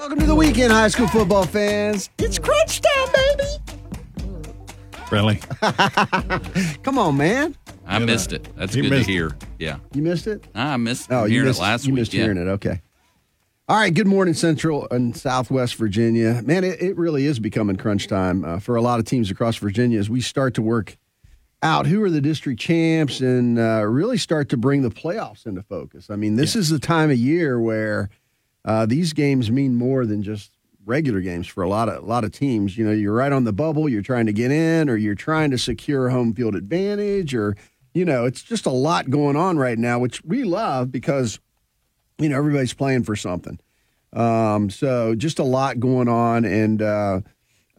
Welcome to the weekend, high school football fans. It's crunch time, baby. Really? Come on, man. I missed it. That's You good to missed it. hear. Yeah. You missed it? I missed Oh, you hearing missed it last you week. missed yeah. hearing it. Okay. All right. Good morning, Central and Southwest Virginia. Man, it, it really is becoming crunch time uh, for a lot of teams across Virginia as we start to work out who are the district champs and uh, really start to bring the playoffs into focus. I mean, this is the time of year where uh, these games mean more than just regular games for a lot of a lot of teams. You know, you're right on the bubble, you're trying to get in, or you're trying to secure home field advantage, or you know, it's just a lot going on right now, which we love because you know everybody's playing for something. Um, so just a lot going on, and uh,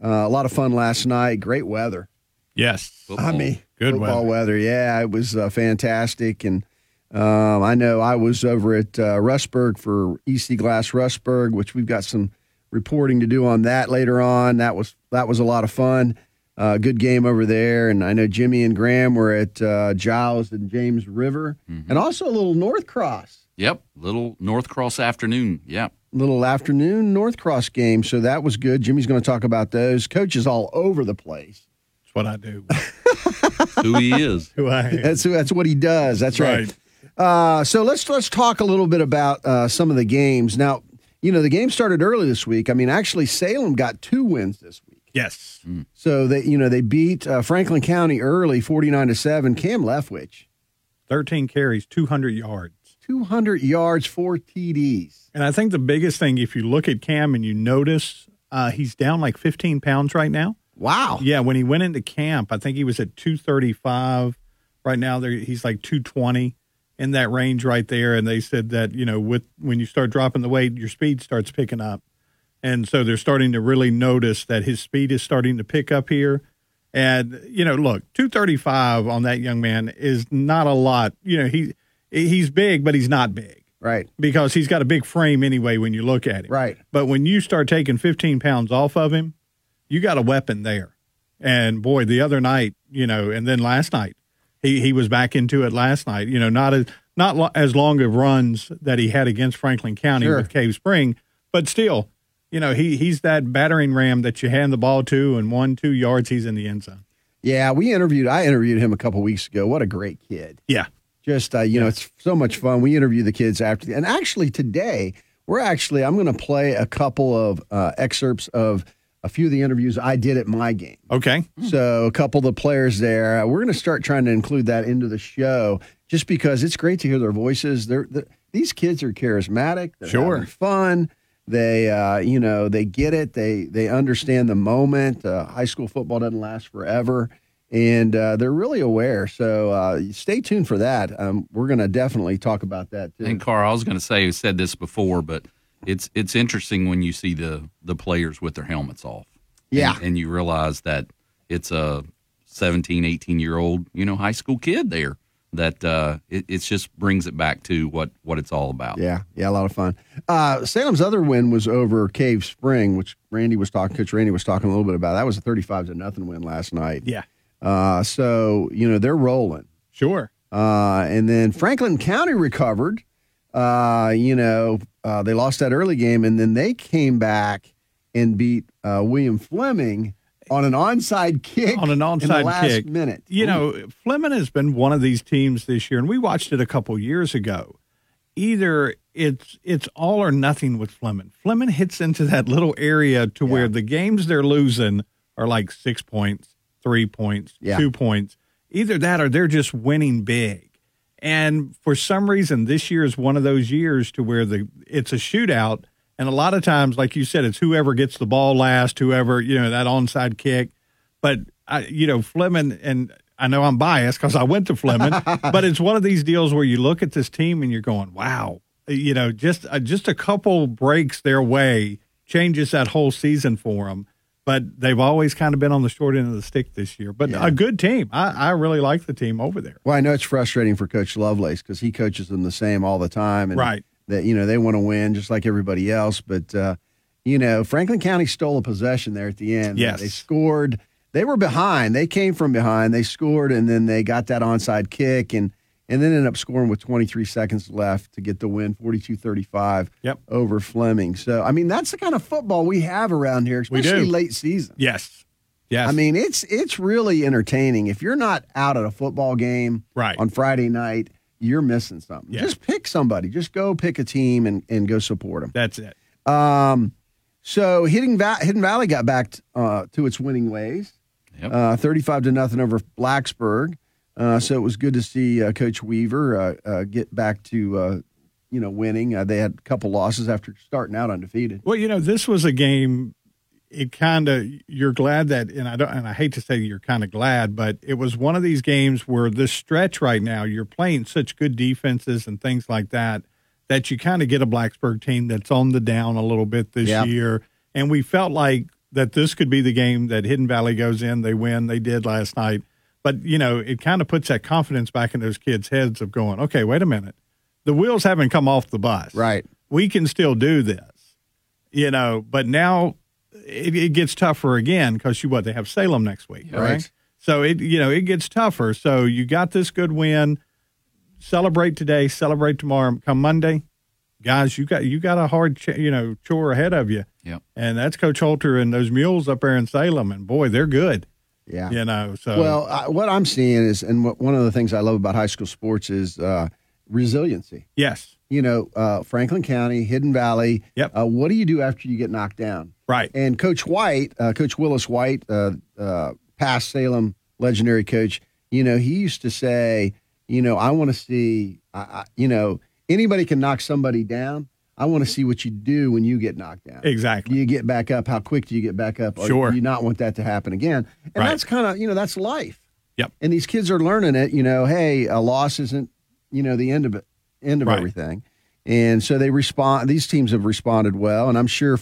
uh, a lot of fun last night. Great weather. Yes. Football. I mean, Good football weather. Yeah, it was uh, fantastic, and um, I know I was over at uh, Rustburg for EC Glass Rustburg, which we've got some reporting to do on that later on. That was that was a lot of fun. Uh, good game over there, and I know Jimmy and Graham were at uh, Giles and James River, and also a little North Cross, Yep. Little North Cross afternoon. Yep. little afternoon North Cross game. So that was good. Jimmy's going to talk about those. Coaches all over the place. That's what I do. Who he is. Who I am. That's that's what he does. That's right. Uh, so let's let's talk a little bit about uh, some of the games. Now, you know, the game started early this week. I mean, actually, Salem got two wins this week. Yes. So they, you know, they beat uh, Franklin County early, forty nine to seven. Cam Leftwich, 13 carries, 200 yards. two hundred yards, four TDs. And I think the biggest thing, if you look at Cam and you notice, uh, he's down like 15 pounds right now. Wow. Yeah, when he went into camp, I think he was at 235. Right now, there he's like 220 in that range right there. And they said that you know, with when you start dropping the weight, your speed starts picking up, and so they're starting to really notice that his speed is starting to pick up here. And you know, look, 235 on that young man is not a lot. You know, he he's big, but he's not big Right. because he's got a big frame anyway when you look at him. Right. But when you start taking 15 pounds off of him, you got a weapon there. And boy, the other night, you know, and then last night, he, he was back into it last night. You know, not as not lo- as long of runs that he had against Franklin County Sure. with Cave Spring, but still, you know, he he's that battering ram that you hand the ball to, and one two yards, he's in the end zone. Yeah, we interviewed. I interviewed him a couple weeks ago. What a great kid. Yeah, just uh, you know it's so much fun we interview the kids after the, and actually today we're actually i'm going to play a couple of uh, excerpts of a few of the interviews i did at my game. Okay, so a couple of the players there. Uh, we're going to start trying to include that into the show just because it's great to hear their voices. They're, they these kids are charismatic. They're Sure. fun. They uh, you know they get it. They they understand the moment. Uh, high school football doesn't last forever. And uh, they're really aware. So uh, stay tuned for that. Um, we're going to definitely talk about that too. And Carl, I was going to say, I said this before, but it's it's interesting when you see the the players with their helmets off. Yeah. And, and you realize that it's a 17, 18 year old, you know, high school kid there that uh, it it's just brings it back to what, what it's all about. Yeah, yeah, a lot of fun. Uh, Salem's other win was over Cave Spring, which Randy was talking. Coach Randy was talking a little bit about. That was a thirty-five to nothing win last night. yeah, Uh, so you know they're rolling. sure. Uh, and then Franklin County recovered. Uh, you know, uh, they lost that early game, and then they came back and beat uh, William Fleming on an onside kick On an in the onside last kick. minute. You know, Fleming has been one of these teams this year, and we watched it a couple years ago. Either it's it's all or nothing with Fleming. Fleming hits into that little area to where the games they're losing are like six points, three points, Yeah. two points. Either that or they're just winning big. And for some reason, this year is one of those years to where the it's a shootout, and a lot of times, like you said, it's whoever gets the ball last, whoever you know that onside kick. But I, you know, Fleming, and I know I'm biased because I went to Fleming, but it's one of these deals where you look at this team and you're going, "Wow," you know, just uh, just a couple breaks their way changes that whole season for them. But they've always kind of been on the short end of the stick this year. But Yeah. a good team. I, I really like the team over there. Well, I know it's frustrating for Coach Lovelace because he coaches them the same all the time, and Right. that you know they want to win just like everybody else. But uh, you know, Franklin County stole a possession there at the end. Yes. they scored. They were behind. They came from behind. They scored, and then they got that onside kick, and and then ended up scoring with 23 seconds left to get the win, 42-35 Yep. over Fleming. So, I mean, that's the kind of football we have around here, We especially do. late season. Yes. Yes. I mean, it's it's really entertaining. If you're not out at a football game Right. on Friday night, you're missing something. Yeah. Just pick somebody. Just go pick a team and, and go support them. that's it. Um, so Hidden, Va- Hidden Valley got back uh, to its winning ways, Yep. uh, thirty-five to nothing over Blacksburg. Uh, so it was good to see uh, Coach Weaver uh, uh, get back to uh, you know winning. Uh, they had a couple losses after starting out undefeated. Well, you know, this was a game. It kind of you're glad that, and I don't, and I hate to say you're kind of glad, but it was one of these games where this stretch right now you're playing such good defenses and things like that that you kind of get a Blacksburg team that's on the down a little bit this Yeah. year, and we felt like that this could be the game that Hidden Valley goes in, they win, they did last night, but you know, it kind of puts that confidence back in those kids' heads of going, okay, wait a minute, the wheels haven't come off the bus, Right. we can still do this, you know. But now it, it gets tougher again because you what they have Salem next week, Yeah. right? Right. So it you know it gets tougher. So you got this good win. Celebrate today. Celebrate tomorrow. Come Monday, guys. You got you got a hard ch- you know chore ahead of you, Yep. and that's Coach Holter and those mules up there in Salem. And boy, they're good. Yeah. You know. So Well, I, what I'm seeing is, and what, one of the things I love about high school sports is uh, resiliency. yes, You know, uh, Franklin County, Hidden Valley. Yep. Uh, what do you do after you get knocked down? right. And Coach White, uh, Coach Willis White, uh, uh, past Salem legendary coach, you know, he used to say, you know, I want to see, I, I, you know, anybody can knock somebody down. I want to see what you do when you get knocked down. Do Exactly. you get back up? How quick do you get back up? Or Sure. do you not want that to happen again? And Right. that's kind of, you know, that's life. Yep. And these kids are learning it, you know, hey, a loss isn't, you know, the end of it, end of Right. everything. And so they respond, these teams have responded well. And I'm sure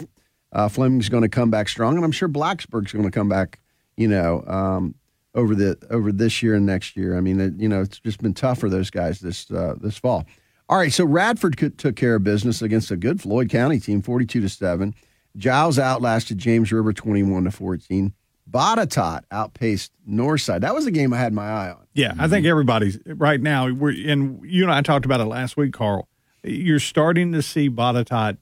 uh, Fleming's going to come back strong. And I'm sure Blacksburg's going to come back, you know, um, over the over this year and next year. I mean, it, you know, it's just been tough for those guys this uh, this fall. All right, so Radford could, took care of business against a good Floyd County team, forty-two to seven. Giles outlasted James River, twenty-one to fourteen. Botetourt outpaced Northside. That was a game I had my eye on. Yeah, I think mm-hmm. everybody's right now. We're and you and I talked about it last week, Carl. You're starting to see Botetourt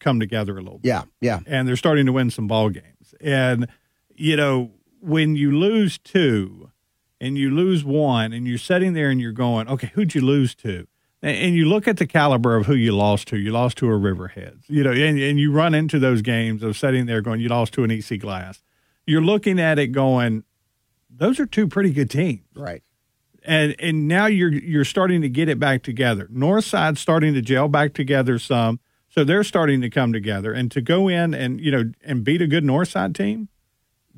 come together a little bit. Yeah, yeah, and they're starting to win some ball games. And you know, when you lose two and you lose one and you're sitting there and you're going, okay, who'd you lose to? And, you look at the caliber of who you lost to. You lost to a Riverheads, you know, and, and you run into those games of sitting there going, you lost to an EC Glass. You're looking at it going, those are two pretty good teams right. and and now you're you're starting to get it back together. Northside's starting to gel back together some, so they're starting to come together. And to go in and you know and beat a good Northside team,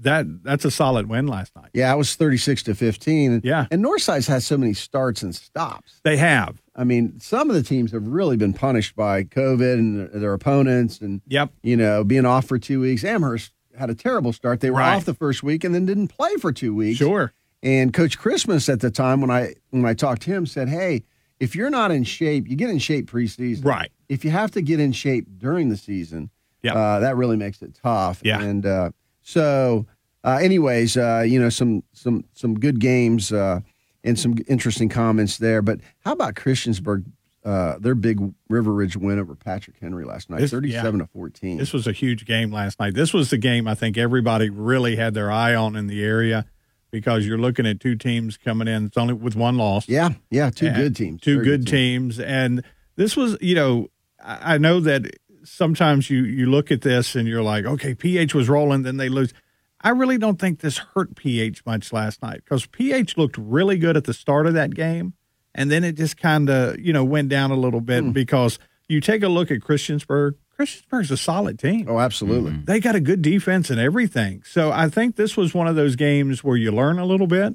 that that's a solid win last night. Yeah, it was thirty-six to fifteen. Yeah. and Northside's has so many starts and stops. They have. I mean, some of the teams have really been punished by COVID and their, opponents, and Yep. you know, being off for two weeks. Amherst had a terrible start. They were Right. off the first week and then didn't play for two weeks. Sure. And Coach Christmas at the time when I when I talked to him said, "Hey, if you're not in shape, you get in shape preseason. Right. If you have to get in shape during the season, Yep. uh, that really makes it tough. Yeah. And uh, so, uh, anyways, uh, you know, some some some good games uh, and some interesting comments there. But how about Christiansburg? Uh, their big River Ridge win over Patrick Henry last night, This- thirty-seven to fourteen. This was a huge game last night. This was the game I think everybody really had their eye on in the area because you're looking at two teams coming in. It's only with one loss. yeah, yeah, two good teams, two Very good teams. and this was you know I know that sometimes you you look at this and you're like okay PH was rolling then they lose. I really don't think this hurt PH much last night because PH looked really good at the start of that game, and then it just kind of you know went down a little bit Hmm. because you take a look at Christiansburg. Christiansburg's a solid team. Oh, absolutely. They got a good defense and everything. So I think this was one of those games where you learn a little bit.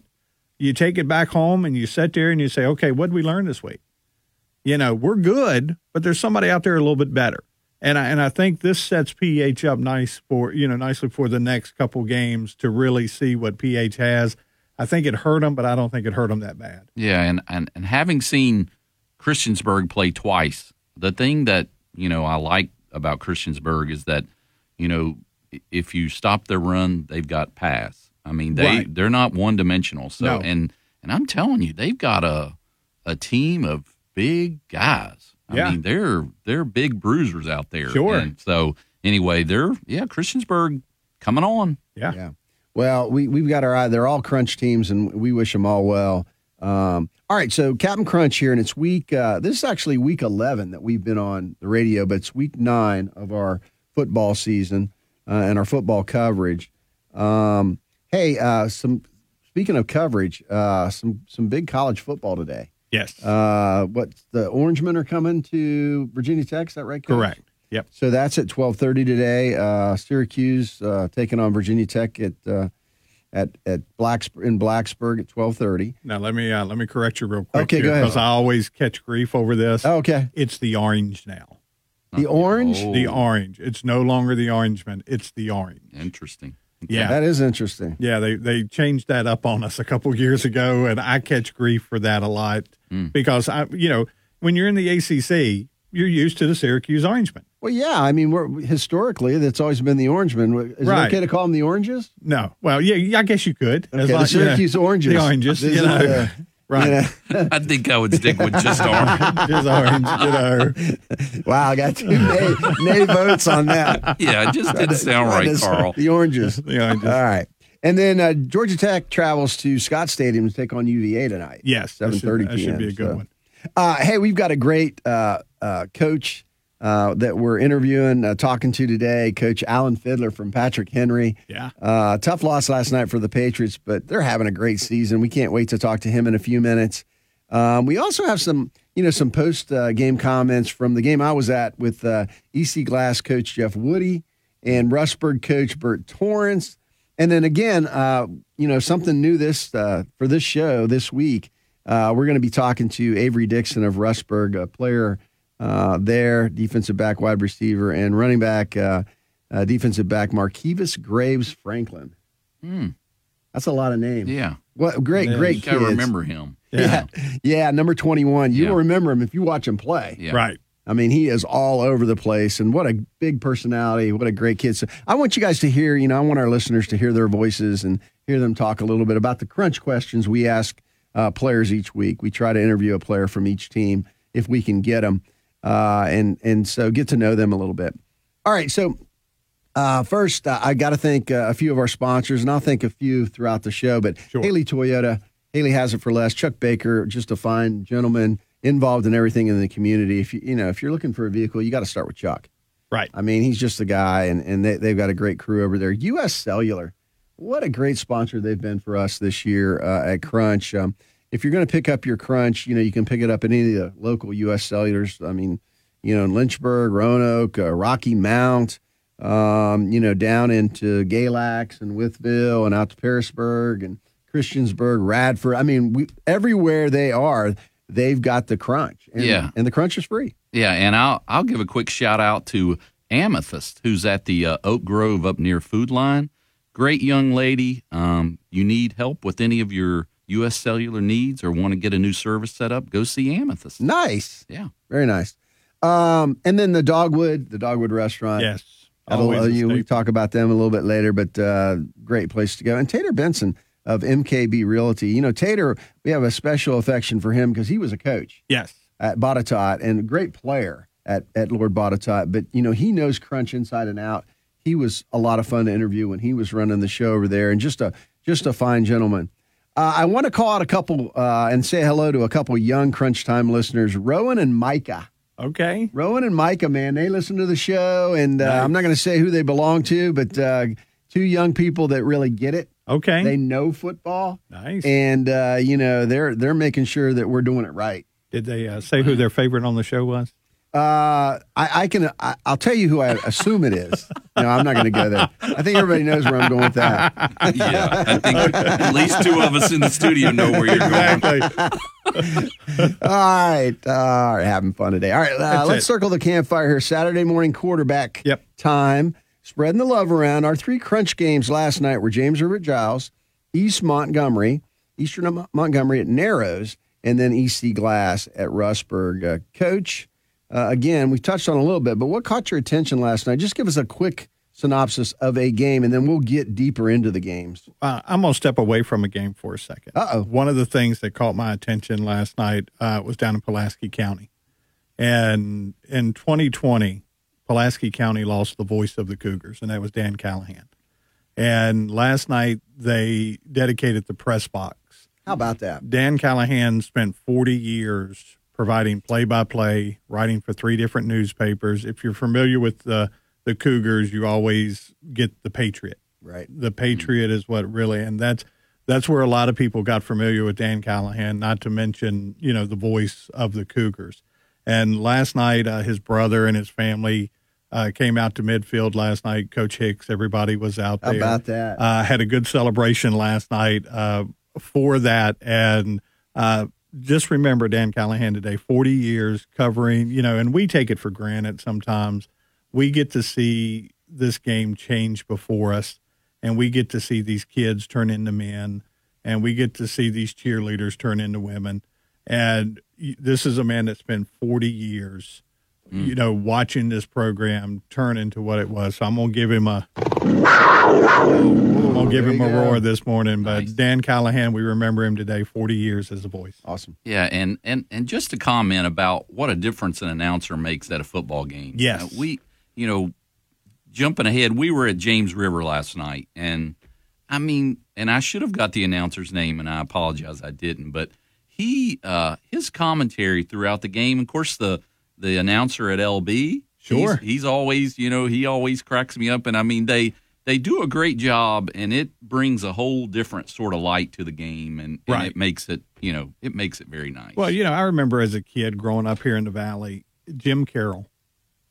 You take it back home and you sit there and you say, okay, what did we learn this week? You know, we're good, but there's somebody out there a little bit better. And I, and I think this sets PH up nice for, you know, nicely for the next couple games to really see what PH has. I think it hurt them, but I don't think it hurt them that bad. Yeah, and, and, and having seen Christiansburg play twice, the thing that, you know, I like about Christiansburg is that, you know, if you stop their run, they've got pass. I mean, they Right. they're not one dimensional. So No. and and I'm telling you, they've got a a team of big guys. I Yeah. mean, they're they're big bruisers out there. Sure. And so anyway, they're yeah, Christiansburg coming on. Yeah. Yeah. Well, we we've got our eye. They're all crunch teams, and we wish them all well. Um, all right, so Captain Crunch here, and it's week. Uh, this is actually week eleven that we've been on the radio, but it's week nine of our football season uh, and our football coverage. Um, hey, uh, some speaking of coverage, uh, some some big college football today. Yes. Uh, what the Orangemen are coming to Virginia Tech? Is that right? Coach? Correct. Yep. So that's at twelve thirty today. Uh, Syracuse uh, taking on Virginia Tech at uh, at at Blacksburg in Blacksburg at twelve thirty. Now let me uh, let me correct you real quick. Okay, go ahead. Because I always catch grief over this. Oh, okay, It's the orange now. the orange. Oh, The orange. It's no longer the orangeman. It's the orange. Interesting. Yeah. That is interesting. Yeah, they they changed that up on us a couple years ago, and I catch grief for that a lot because I, you know, when you're in the ACC, you're used to the Syracuse Orangemen. Well, yeah. I mean, we're historically that's always been the Orangemen. Is Right. it okay to call them the Oranges? No, well, yeah, yeah, I guess you could. as Okay, long- the Syracuse you know, Oranges. the oranges, This you is, know, uh, right? you know, I think I would stick with just orange. Just orange, you know. wow, I got two nay, nay votes on that. Yeah, it just didn't sound right, Carl. The Oranges. The oranges. All right. And then uh, Georgia Tech travels to Scott Stadium to take on UVA tonight. Yes, seven thirty thirty That should be a good So, one. Uh, hey, we've got a great uh, uh, coach uh, that we're interviewing, uh, talking to today. Coach Alan Fiddler from Patrick Henry. Yeah. Uh, tough loss last night for the Patriots, but they're having a great season. We can't wait to talk to him in a few minutes. Um, we also have some, you know, some post uh, game comments from the game I was at with uh, EC Glass coach Jeff Woody and Rustburg coach Bert Torrance. And then again, uh, you know, something new this uh, for this show this week. Uh, we're going to be talking to Avery Dixon of Rustburg, a player uh, there, defensive back, wide receiver, and running back, uh, uh, defensive back Marquivas Graves Franklin. Hmm. That's a lot of names. Yeah. What great, Yeah, great You kids. remember him. Yeah. yeah, number twenty-one. You Yeah. will remember him if you watch him play. Yeah. Right. I mean, he is all over the place, and what a big personality! What a great kid! So I want you guys to hear. You know, I want our listeners to hear their voices and hear them talk a little bit about the crunch questions we ask uh, players each week. We try to interview a player from each team if we can get them, uh, and and so get to know them a little bit. All right, so uh, first, uh, I got to thank uh, a few of our sponsors, and I'll thank a few throughout the show. But Sure. Haley Toyota, Haley has it for less. Chuck Baker, just a fine gentleman involved in everything in the community. If you you know if you're looking for a vehicle, you got to start with Chuck. Right. I mean, he's just a guy, and and they, they've got a great crew over there. U.S. Cellular, what a great sponsor they've been for us this year uh, at Crunch. Um, if you're going to pick up your Crunch, you know you can pick it up at any of the local U.S. Cellulars. I mean, you know, in Lynchburg, Roanoke, uh, Rocky Mount, um, you know, down into Galax and Wytheville and out to Pearisburg and Christiansburg, Radford. I mean, we, everywhere they are, they've got the Crunch. And, Yeah. and the Crunch is free. Yeah, and I'll I'll give a quick shout out to Amethyst, who's at the uh, Oak Grove up near Food Lion. Great young lady. Um, you need help with any of your U.S. cellular needs or want to get a new service set up? Go see Amethyst. Nice. Yeah, Very nice. Um, and then the Dogwood, the Dogwood Restaurant. Yes. That'll- Always uh, you, we talk about them a little bit later, but uh, great place to go. And Tater Benson of MKB Realty. You know, Tater, we have a special affection for him because he was a coach Yes. at Botetourt and a great player at, at Lord Botetourt. But, you know, he knows Crunch inside and out. He was a lot of fun to interview when he was running the show over there and just a just a fine gentleman. Uh, I want to call out a couple uh, and say hello to a couple young Crunch Time listeners, Rowan and Micah. Okay. Rowan and Micah, man, they listen to the show, and uh, I'm not going to say who they belong to, but uh, two young people that really get it. Okay. They know football, nice. and uh, you know they're they're making sure that we're doing it right. Did they uh, say who their favorite on the show was? Uh, I, I can I, I'll tell you who I assume it is. No, I'm not going to go there. I think everybody knows where I'm going with that. yeah. I think at least two of us in the studio know where you're going. All right, all right, having fun today. All right, uh, let's it. circle the campfire here. Saturday morning quarterback Yep. time. Spreading the love around. Our three crunch games last night were James River Giles, East Montgomery, Eastern Montgomery at Narrows, and then EC Glass at Rustburg. Uh, Coach, uh, again, we touched on a little bit, but what caught your attention last night? Just give us a quick synopsis of a game, and then we'll get deeper into the games. Uh, I'm going to step away from a game for a second. Uh oh. One of the things that caught my attention last night uh, was down in Pulaski County. And in 2020, Pulaski County lost the voice of the Cougars, and that was Dan Callahan. And last night, they dedicated the press box. How about that? Dan Callahan spent 40 years providing play by play, writing for three different newspapers. If you're familiar with the, the Cougars, you always get the Patriot Right. the Patriot is what really, and that's that's where a lot of people got familiar with Dan Callahan. Not to mention, you know, the voice of the Cougars. And last night, uh, his brother and his family uh, came out to midfield last night. Coach Hicks, everybody was out How there. about that? Uh, had a good celebration last night uh, for that, and uh, just remember Dan Callahan today. Forty years covering, you know, and we take it for granted sometimes. We get to see this game change before us, and we get to see these kids turn into men, and we get to see these cheerleaders turn into women. And this is a man that spent 40 years, you mm. know, watching this program turn into what it was. So I'm gonna give him a, I'm gonna give him a go. roar this morning. But Nice. Dan Callahan, we remember him today, 40 years as a voice. Awesome. Yeah, and and and just to comment about what a difference an announcer makes at a football game. Yes. We, you know, jumping ahead, we were at James River last night, and I mean, and I should have got the announcer's name, and I apologize I didn't, but he, uh, his commentary throughout the game, of course, the the announcer at LB, Sure. he's, he's always, you know, he always cracks me up, and I mean, they. They do a great job, and it brings a whole different sort of light to the game, and, and Right. it makes it, you know, it makes it very nice. Well, you know, I remember as a kid growing up here in the valley, Jim Carroll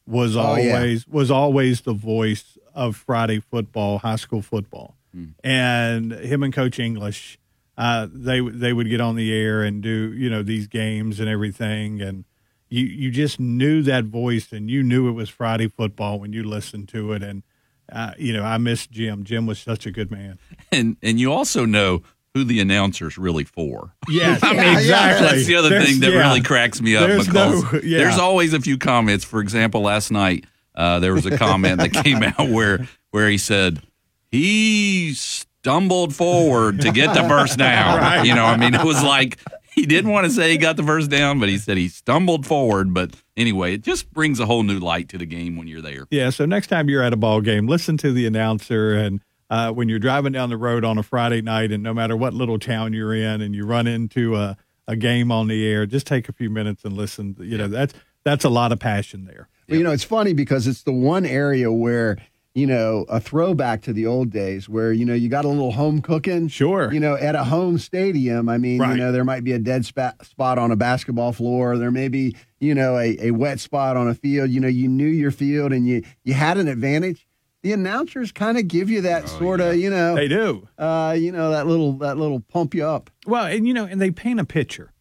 was Oh, yeah. always was always the voice of Friday football, high school football, and him and Coach English, uh, they they would get on the air and do you know these games and everything, and you you just knew that voice and you knew it was Friday football when you listened to it, and uh, you know I miss Jim. Jim was such a good man. and and you also know who the announcer's really for. Yes, I mean, exactly. That's the other There's- thing that yeah. really cracks me up There's because no- yeah. there's always a few comments. For example, last night uh, there was a comment that came out where where he said he stumbled forward to get the first down. Right. You know, I mean, it was like he didn't want to say he got the first down, but he said he stumbled forward. But anyway, it just brings a whole new light to the game when you're there. Yeah, so next time you're at a ball game, listen to the announcer, and uh, when you're driving down the road on a Friday night, and no matter what little town you're in, and you run into a, a game on the air, just take a few minutes and listen. You know, that's that's a lot of passion there. Well, you know, it's funny because it's the one area where, you know, a throwback to the old days where, you know, you got a little home cooking. Sure. You know, at a home stadium, I mean, Right. you know, there might be a dead spa- spot on a basketball floor. There may be, you know, a, a wet spot on a field. You know, you knew your field and you, you had an advantage. The announcers kind of give you that sort of, you know, They do. uh, you know, that little, that little pump you up. Well, and you know, and they paint a picture.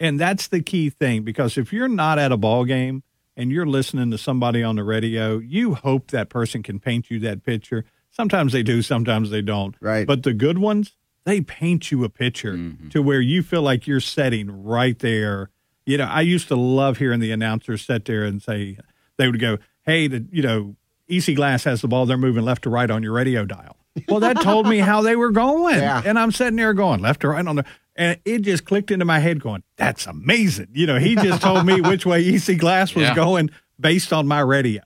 And that's the key thing because if you're not at a ball game and you're listening to somebody on the radio, you hope that person can paint you that picture. Sometimes they do, sometimes they don't. Right. But the good ones, they paint you a picture mm-hmm. to where you feel like you're sitting right there. You know, I used to love hearing the announcers sit there and say, they would go, hey, the, you know, EC Glass has the ball. They're moving left to right on your radio dial. Well, that told me how they were going. Yeah. And I'm sitting there going left to right on the, and it just clicked into my head going, that's amazing. You know, he just told me which way EC Glass was Yeah. going based on my radio.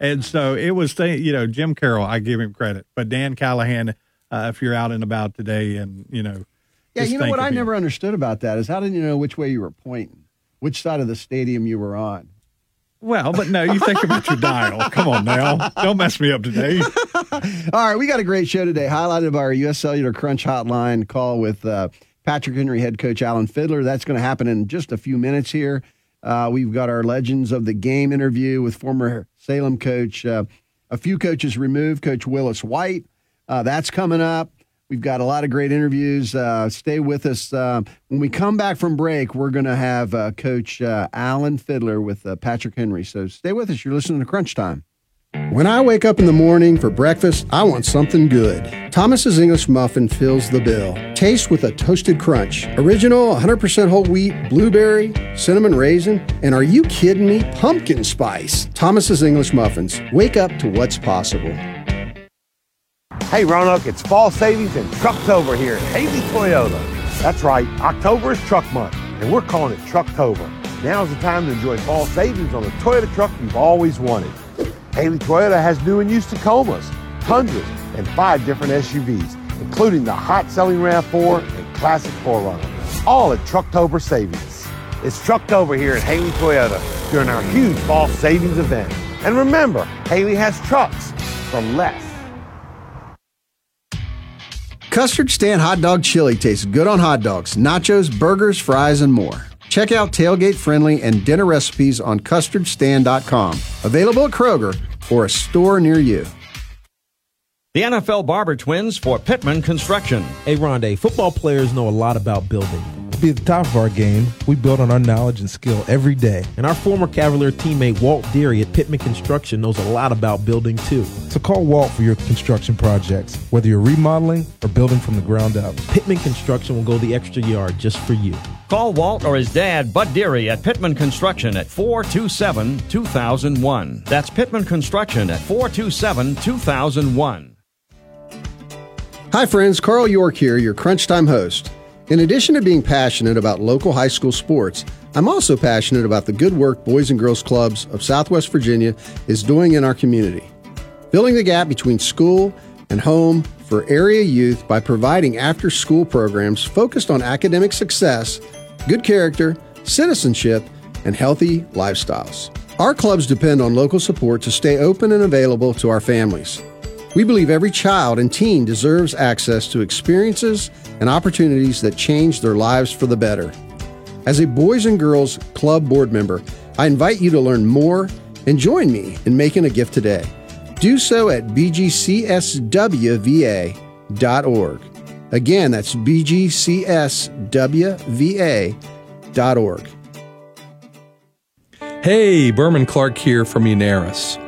And so it was, th- you know, Jim Carroll, I give him credit. But Dan Callahan, uh, if you're out and about today and, you know, Yeah, you know what I him. never understood about that is how did you know which way you were pointing, which side of the stadium you were on? Well, but no, you think about your dial. Come on now. Don't mess me up today. All right, we got a great show today, highlighted by our U.S. Cellular Crunch Hotline call with uh, Patrick Henry head coach Alan Fiddler. That's going to happen in just a few minutes here. Uh, we've got our Legends of the Game interview with former Salem coach, uh, a few coaches removed, Coach Willis White. Uh, that's coming up. We've got a lot of great interviews. Uh, stay with us. Uh, when we come back from break, we're going to have uh, Coach Alan Fiddler with Patrick Henry. So stay with us. You're listening to Crunch Time. When I wake up in the morning for breakfast, I want something good. Thomas's English Muffin fills the bill. Taste with a toasted crunch. Original, 100% whole wheat, blueberry, cinnamon raisin, and are you kidding me? Pumpkin spice. Thomas's English Muffins. Wake up to what's possible. Hey Roanoke, it's fall savings and Trucktober here at Haley Toyota. That's right, October is truck month, and we're calling it Trucktober. Now's the time to enjoy fall savings on the Toyota truck you've always wanted. Haley Toyota has new and used Tacomas, Tundras, and five different SUVs, including the hot-selling RAV4 and classic 4Runner, all at Trucktober savings. It's Trucktober here at Haley Toyota during our huge fall savings event. And remember, Haley has trucks for less. Custard Stand Hot Dog Chili tastes good on hot dogs, nachos, burgers, fries, and more. Check out tailgate friendly and dinner recipes on custardstand.com. Available at Kroger or a store near you. The NFL Barber Twins for Pittman Construction. Hey, Rondé, football players know a lot about building. To be at the top of our game, we build on our knowledge and skill every day. And our former Cavalier teammate Walt Deary at Pittman Construction knows a lot about building too. So call Walt for your construction projects, whether you're remodeling or building from the ground up. Pittman Construction will go the extra yard just for you. Call Walt or his dad, Bud Deary, at Pittman Construction at 427 2001. That's Pittman Construction at 427 2001. Hi, friends. Carl York here, your Crunch Time host. In addition to being passionate about local high school sports, I'm also passionate about the good work Boys and Girls Clubs of Southwest Virginia is doing in our community, filling the gap between school and home for area youth by providing after school programs focused on academic success, good character, citizenship, and healthy lifestyles. Our clubs depend on local support to stay open and available to our families. We believe every child and teen deserves access to experiences and opportunities that change their lives for the better. As a Boys and Girls Club board member, I invite you to learn more and join me in making a gift today. Do so at bgcswva.org. Again, that's bgcswva.org. Hey, Berman Clark here from Munaris.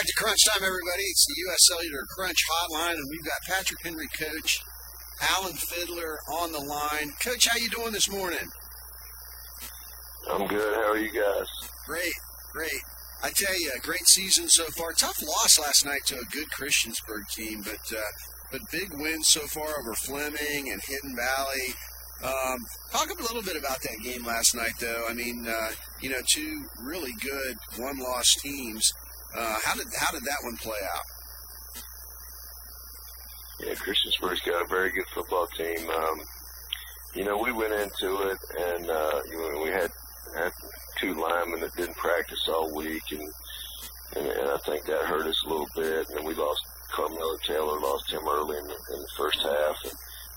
Back to crunch time, everybody. It's the U.S. Cellular Crunch Hotline, and we've got Patrick Henry, Coach Alan Fiddler on the line. Coach, how you doing this morning? I'm good. How are you guys? Great, great. I tell you, great season so far. Tough loss last night to a good Christiansburg team, but uh, but big wins so far over Fleming and Hidden Valley. Um, talk a little bit about that game last night, though. I mean, uh, you know, two really good one-loss teams. Uh, how did how did that one play out? Yeah, Christiansburg's got a very good football team. Um, you know, we went into it and uh, you know, we had had two linemen that didn't practice all week, and, and and I think that hurt us a little bit. And then we lost Carmelo Taylor, lost him early in the, in the first half, and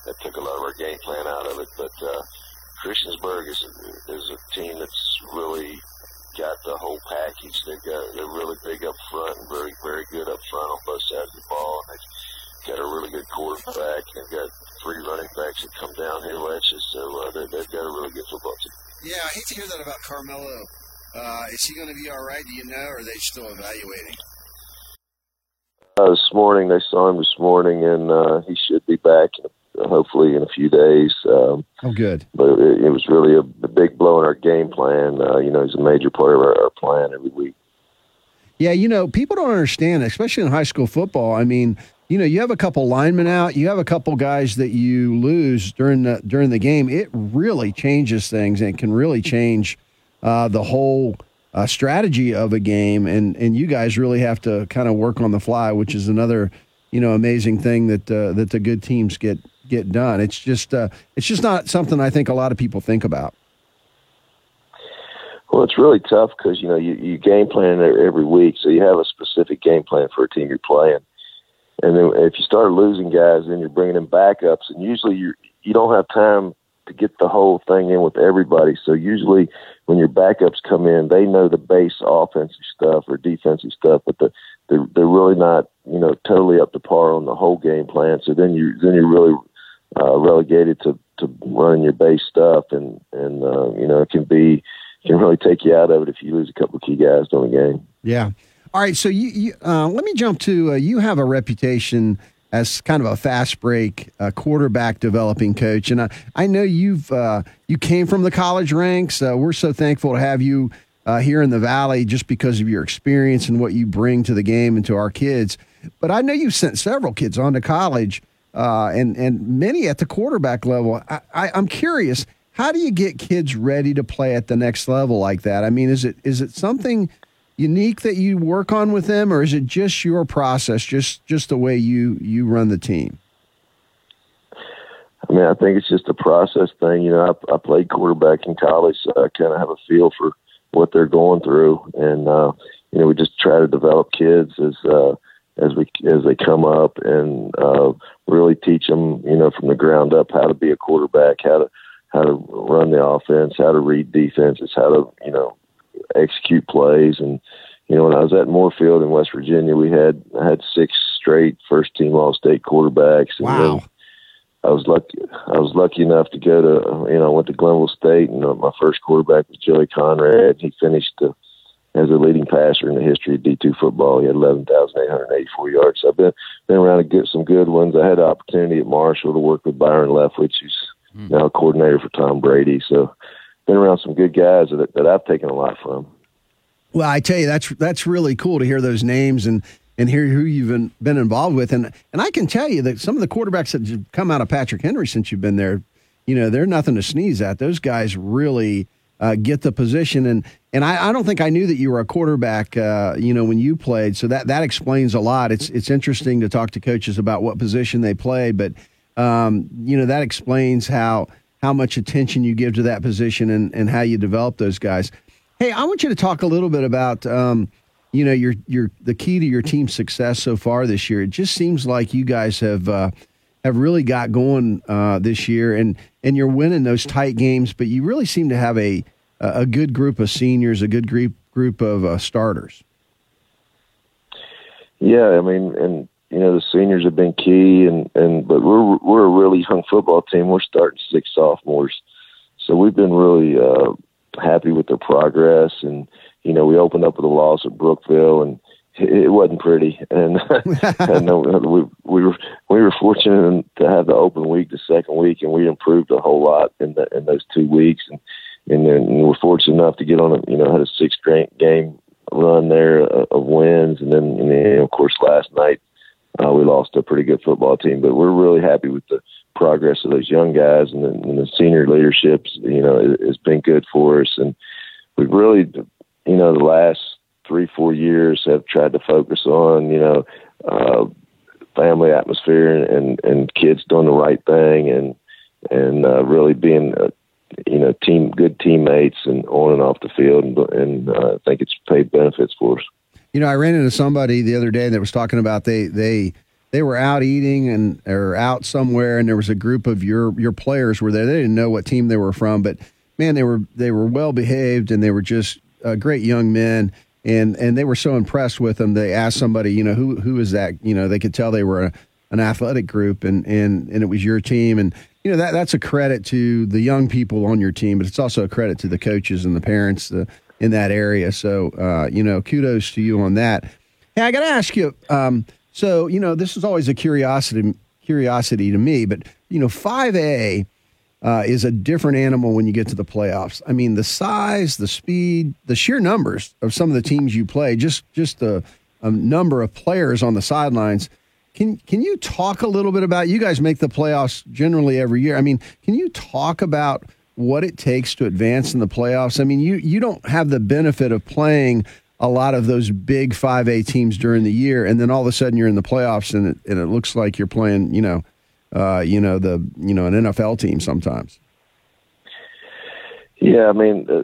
that took a lot of our game plan out of it. But uh, Christiansburg is is a team that's really got the whole package. They got they're really big up front and very very good up front on both sides of the ball. And they've got a really good quarterback. They've got three running backs that come downhill at you. So uh, they, they've got a really good football team. Yeah, I hate to hear that about Carmelo. Uh, is he going to be all right? Do you know, or are they still evaluating? Uh, this morning they saw him this morning, and uh, he should be back in a, hopefully in a few days. Um, Oh, good. but it, it was really a, a big blow in our game plan. Uh, you know, he's a major part of our, our plan every week. Yeah, you know, people don't understand, especially in high school football. I mean, you know, you have a couple linemen out, you have a couple guys that you lose during the during the game. It really changes things and can really change uh, the whole uh, strategy of a game. And and you guys really have to kind of work on the fly, which is another you know amazing thing that uh, that the good teams get get done. It's just uh, it's just not something I think a lot of people think about. Well, it's really tough because you know you, you game plan every week, so you have a specific game plan for a team you're playing. And then if you start losing guys, then you're bringing in backups, and usually you you don't have time to get the whole thing in with everybody. So usually when your backups come in, they know the base offensive stuff or defensive stuff, but the they're, they're really not you know totally up to par on the whole game plan. So then you then you're really uh, relegated to to running your base stuff, and and uh, you know it can be can really take you out of it if you lose a couple of key guys during the game. Yeah. All right. So you, you uh, let me jump to uh, you have a reputation as kind of a fast break uh, quarterback developing coach, and I, I know you've uh, you came from the college ranks. Uh, we're so thankful to have you uh, here in the valley just because of your experience and what you bring to the game and to our kids. But I know you've sent several kids on to college, and and many at the quarterback level. I, I, I'm curious how do you get kids ready to play at the next level like that? I mean, is it is it something unique that you work on with them, or is it just your process, just just the way you you run the team? I mean, I think it's just a process thing. You know, I, I played quarterback in college, so I kind of have a feel for what they're going through, and uh, you know, we just try to develop kids as uh, as we as they come up, and uh, really teach them, you know, from the ground up how to be a quarterback, how to how to run the offense, how to read defenses, how to you know execute plays. And you know, when I was at Moorefield in West Virginia, we had I had six straight first team All State quarterbacks. And wow. I was lucky. I was lucky enough to go to you know I went to Glenville State, and uh, my first quarterback was Joey Conrad. He finished uh, as a leading passer in the history of D two football. He had eleven thousand eight hundred eighty four yards. So I've been been around to get some good ones. I had the opportunity at Marshall to work with Byron Leftwich, who's mm. now a coordinator for Tom Brady. So been around some good guys that, that I've taken a lot from. Well, I tell you, that's that's really cool to hear those names and and hear who you've been, been involved with. And and I can tell you that some of the quarterbacks that have come out of Patrick Henry since you've been there, you know, they're nothing to sneeze at. Those guys really uh, get the position. And and I, I, don't think I knew that you were a quarterback, uh, you know, when you played. So that that explains a lot. It's it's interesting to talk to coaches about what position they play, but um, you know that explains how how much attention you give to that position and, and how you develop those guys. Hey, I want you to talk a little bit about um, you know your your the key to your team's success so far this year. It just seems like you guys have uh, have really got going uh, this year, and and you're winning those tight games. But you really seem to have a a good group of seniors, a good group group of uh, starters. Yeah, I mean, and you know the seniors have been key, and and but we're we're a really young football team. We're starting six sophomores, so we've been really uh, happy with their progress. And you know we opened up with a loss at Brookville, and it, wasn't pretty. And, and we we were we were fortunate to have the open week the second week, and we improved a whole lot in the, in those two weeks. And and then we we're fortunate enough to get on a you know had a six game run there of wins, and then and then of course last night uh, we lost a pretty good football team, but we're really happy with the progress of those young guys and the, and the senior leadership. You know, it, it's been good for us, and we've really, you know, the last three four years have tried to focus on you know uh, family atmosphere and and kids doing the right thing and and uh, really being. Uh, you know, team good teammates and on and off the field, and, and uh, I think it's paid benefits for us. You know, I ran into somebody the other day that was talking about they they they were out eating and or out somewhere, and there was a group of your your players were there. They didn't know what team they were from, but man, they were they were well behaved and they were just uh, great young men. And and they were so impressed with them. They asked somebody, you know, who who is that? You know, they could tell they were a, an athletic group, and and and it was your team. And you know that that's a credit to the young people on your team, but it's also a credit to the coaches and the parents, the in that area. So, uh, you know, kudos to you on that. Hey, I got to ask you. Um, so, you know, this is always a curiosity curiosity to me, but you know, five A uh, is a different animal when you get to the playoffs. I mean, the size, the speed, the sheer numbers of some of the teams you play, just just the um, number of players on the sidelines. Can can you talk a little bit about? You guys make the playoffs generally every year. I mean, can you talk about? what it takes to advance in the playoffs? I mean, you you don't have the benefit of playing a lot of those big 5A teams during the year, and then all of a sudden you're in the playoffs, and it, and it looks like you're playing, you know, uh, you know the you know an NFL team sometimes. Yeah, I mean, uh,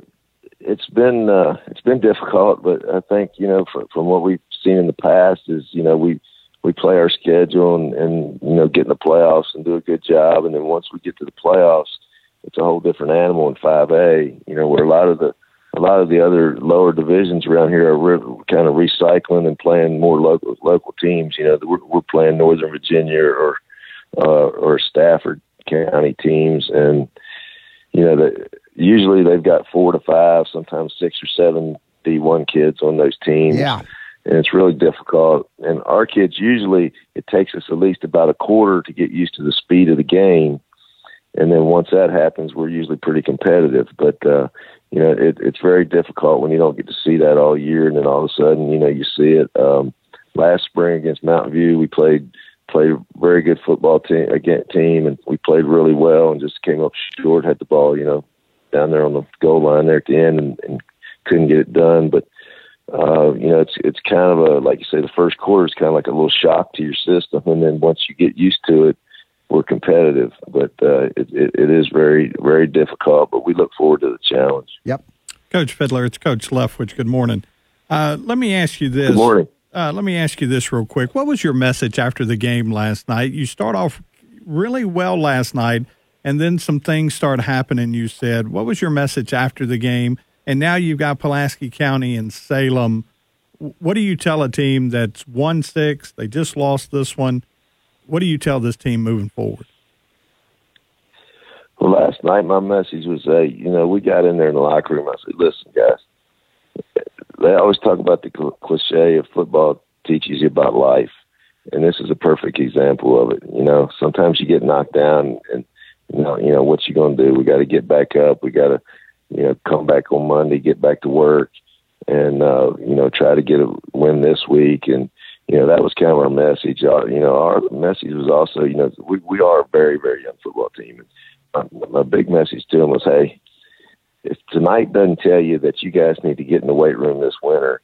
it's been uh, it's been difficult, but I think you know from, from what we've seen in the past is you know we we play our schedule and, and you know get in the playoffs and do a good job, and then once we get to the playoffs it's a whole different animal in 5A. You know, where a lot of the a lot of the other lower divisions around here are re- kind of recycling and playing more local local teams. You know, we're, we're playing Northern Virginia or uh, or Stafford County teams, and you know, the, usually they've got four to five, sometimes six or seven D1 kids on those teams. Yeah. And it's really difficult. And our kids usually it takes us at least about a quarter to get used to the speed of the game. And then once that happens, we're usually pretty competitive. But uh, you know, it, it's very difficult when you don't get to see that all year, and then all of a sudden, you know, you see it. Um, last spring against Mountain View, we played played a very good football team again team, and we played really well, and just came up short. Had the ball, you know, down there on the goal line there at the end, and, and couldn't get it done. But uh, you know, it's it's kind of a like you say, the first quarter is kind of like a little shock to your system, and then once you get used to it, we're competitive. But uh, it, it, it is very very difficult. But we look forward to the challenge. Yep. Coach Fiddler, it's Coach Leftwich. Good morning. Uh, let me ask you this. Good morning. Uh, let me ask you this real quick. What was your message after the game last night? You start off really well last night, and then some things start happening. You said, "What was your message after the game?" And now you've got Pulaski County and Salem. What do you tell a team that's one six? They just lost this one. What do you tell this team moving forward? Well, last night my message was, uh, you know, we got in there in the locker room. I said, listen, guys, they always talk about the cliche of football teaches you about life, and this is a perfect example of it. You know, sometimes you get knocked down, and you know, you know what you going to do. We got to get back up. We got to, you know, come back on Monday, get back to work, and uh, you know, try to get a win this week. And you know, that was kind of our message. Our, you know, our message was also, you know, we we are a very very young football team. And my, my big message to them was, hey, if tonight doesn't tell you that you guys need to get in the weight room this winter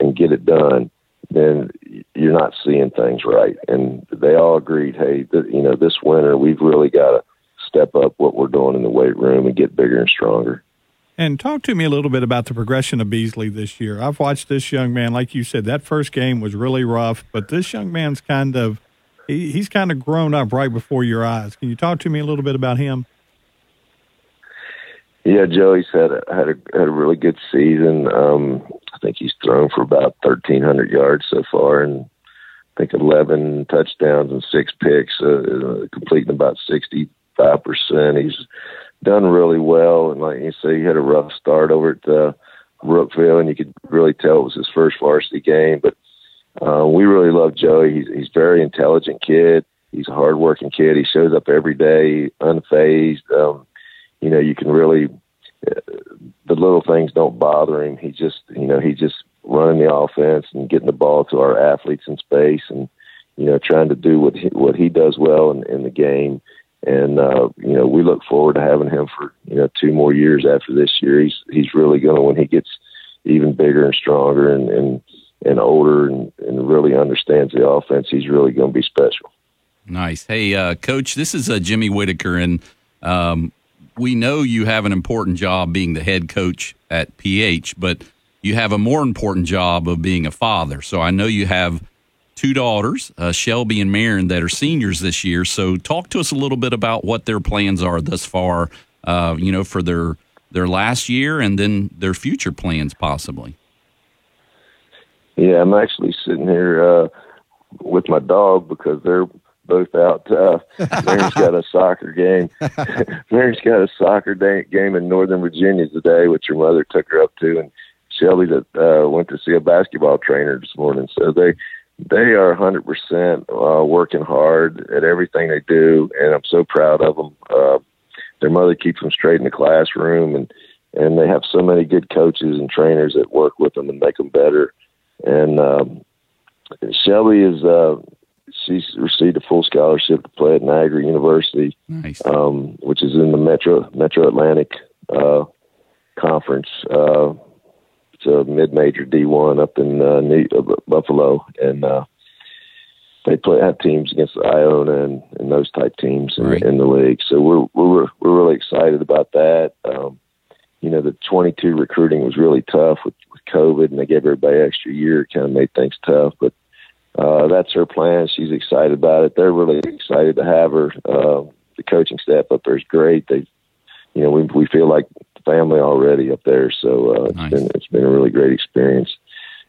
and get it done, then you're not seeing things right. And they all agreed, hey, th- you know, this winter we've really got to step up what we're doing in the weight room and get bigger and stronger. And talk to me a little bit about the progression of Beasley this year. I've watched this young man, like you said, that first game was really rough, but this young man's kind of he, he's kind of grown up right before your eyes. Can you talk to me a little bit about him? Yeah, Joey's had a, had a had a really good season. Um, I think he's thrown for about thirteen hundred yards so far, and I think eleven touchdowns and six picks, uh, uh completing about sixty five percent. He's done really well, and like you say, he had a rough start over at uh, Brookville, and you could really tell it was his first varsity game. But uh, we really love Joey. He's he's very intelligent kid. He's a hardworking kid. He shows up every day, unfazed. Um, you know, you can really uh, the little things don't bother him. He just, you know, he just running the offense and getting the ball to our athletes in space, and you know, trying to do what he, what he does well in, in the game. And uh, you know, we look forward to having him for you know two more years after this year. He's he's really going to when he gets even bigger and stronger and and, and older and, and really understands the offense. He's really going to be special. Nice. Hey, uh, coach, this is uh, Jimmy Whitaker, and um, we know you have an important job being the head coach at PH, but you have a more important job of being a father. So I know you have two daughters, uh, Shelby and Marin, that are seniors this year. So talk to us a little bit about what their plans are thus far, uh, you know, for their their last year and then their future plans possibly. Yeah, I'm actually sitting here uh, with my dog because they're both out. Uh, Mary's got a soccer game. Mary's got a soccer day, game in Northern Virginia today, which her mother took her up to, and Shelby that uh, went to see a basketball trainer this morning. So they they are 100% uh, working hard at everything they do, and I'm so proud of them. Uh, their mother keeps them straight in the classroom, and and they have so many good coaches and trainers that work with them and make them better. And um, Shelby is uh, she's received a full scholarship to play at Niagara University, nice. um, which is in the Metro Metro Atlantic uh, Conference. Uh, it's a mid-major D1 up in uh, New, uh, Buffalo, and uh, they play have teams against Iona and, and those type teams in, right. in the league. So we're we're we're really excited about that. Um, you know, the 22 recruiting was really tough with, with COVID, and they gave everybody extra year. Kind of made things tough, but uh, that's her plan. She's excited about it. They're really excited to have her. Uh, the coaching staff up there is great. They you know, we we feel like family already up there. So uh, Nice. it's been it's been a really great experience.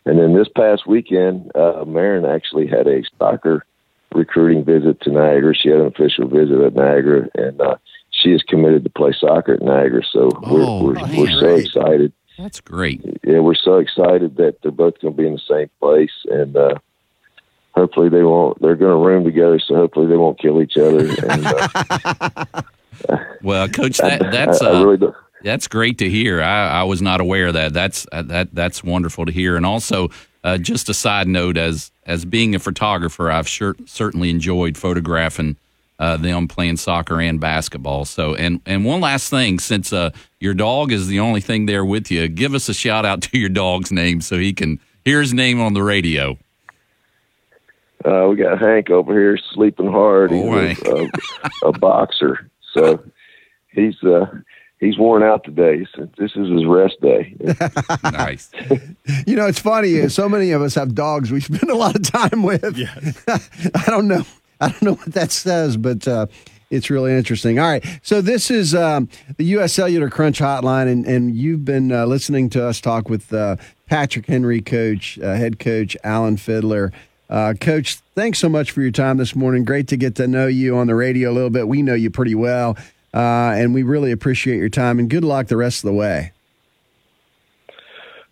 And then this past weekend, uh, Marin actually had a soccer recruiting visit to Niagara. She had an official visit at Niagara, and uh, she is committed to play soccer at Niagara. So Oh, we're we're, we're so excited. That's great. Yeah, we're so excited that they're both going to be in the same place, and uh, hopefully they won't. They're going to room together, so hopefully they won't kill each other. And, uh, Well, Coach, that, that's I, I uh, really do. That's great to hear. I, I was not aware of that. That's uh, that that's wonderful to hear. And also, uh, just a side note, as as being a photographer, I've sure, certainly enjoyed photographing uh, them playing soccer and basketball. So, and and one last thing, since uh, your dog is the only thing there with you, give us a shout out to your dog's name so he can hear his name on the radio. Uh, we got Hank over here sleeping hard. He's Oh, a, a, a boxer, so he's uh, he's worn out today. So this is his rest day. Nice. You know, it's funny. uh, So many of us have dogs we spend a lot of time with. I don't know. I don't know what that says, but uh, it's really interesting. All right. So this is um, the U.S. Cellular Crunch Hotline, and, and you've been uh, listening to us talk with uh, Patrick Henry, coach, uh, head coach Alan Fiddler. Uh, coach, thanks so much for your time this morning. Great to get to know you on the radio a little bit. We know you pretty well, uh, and we really appreciate your time. And good luck the rest of the way.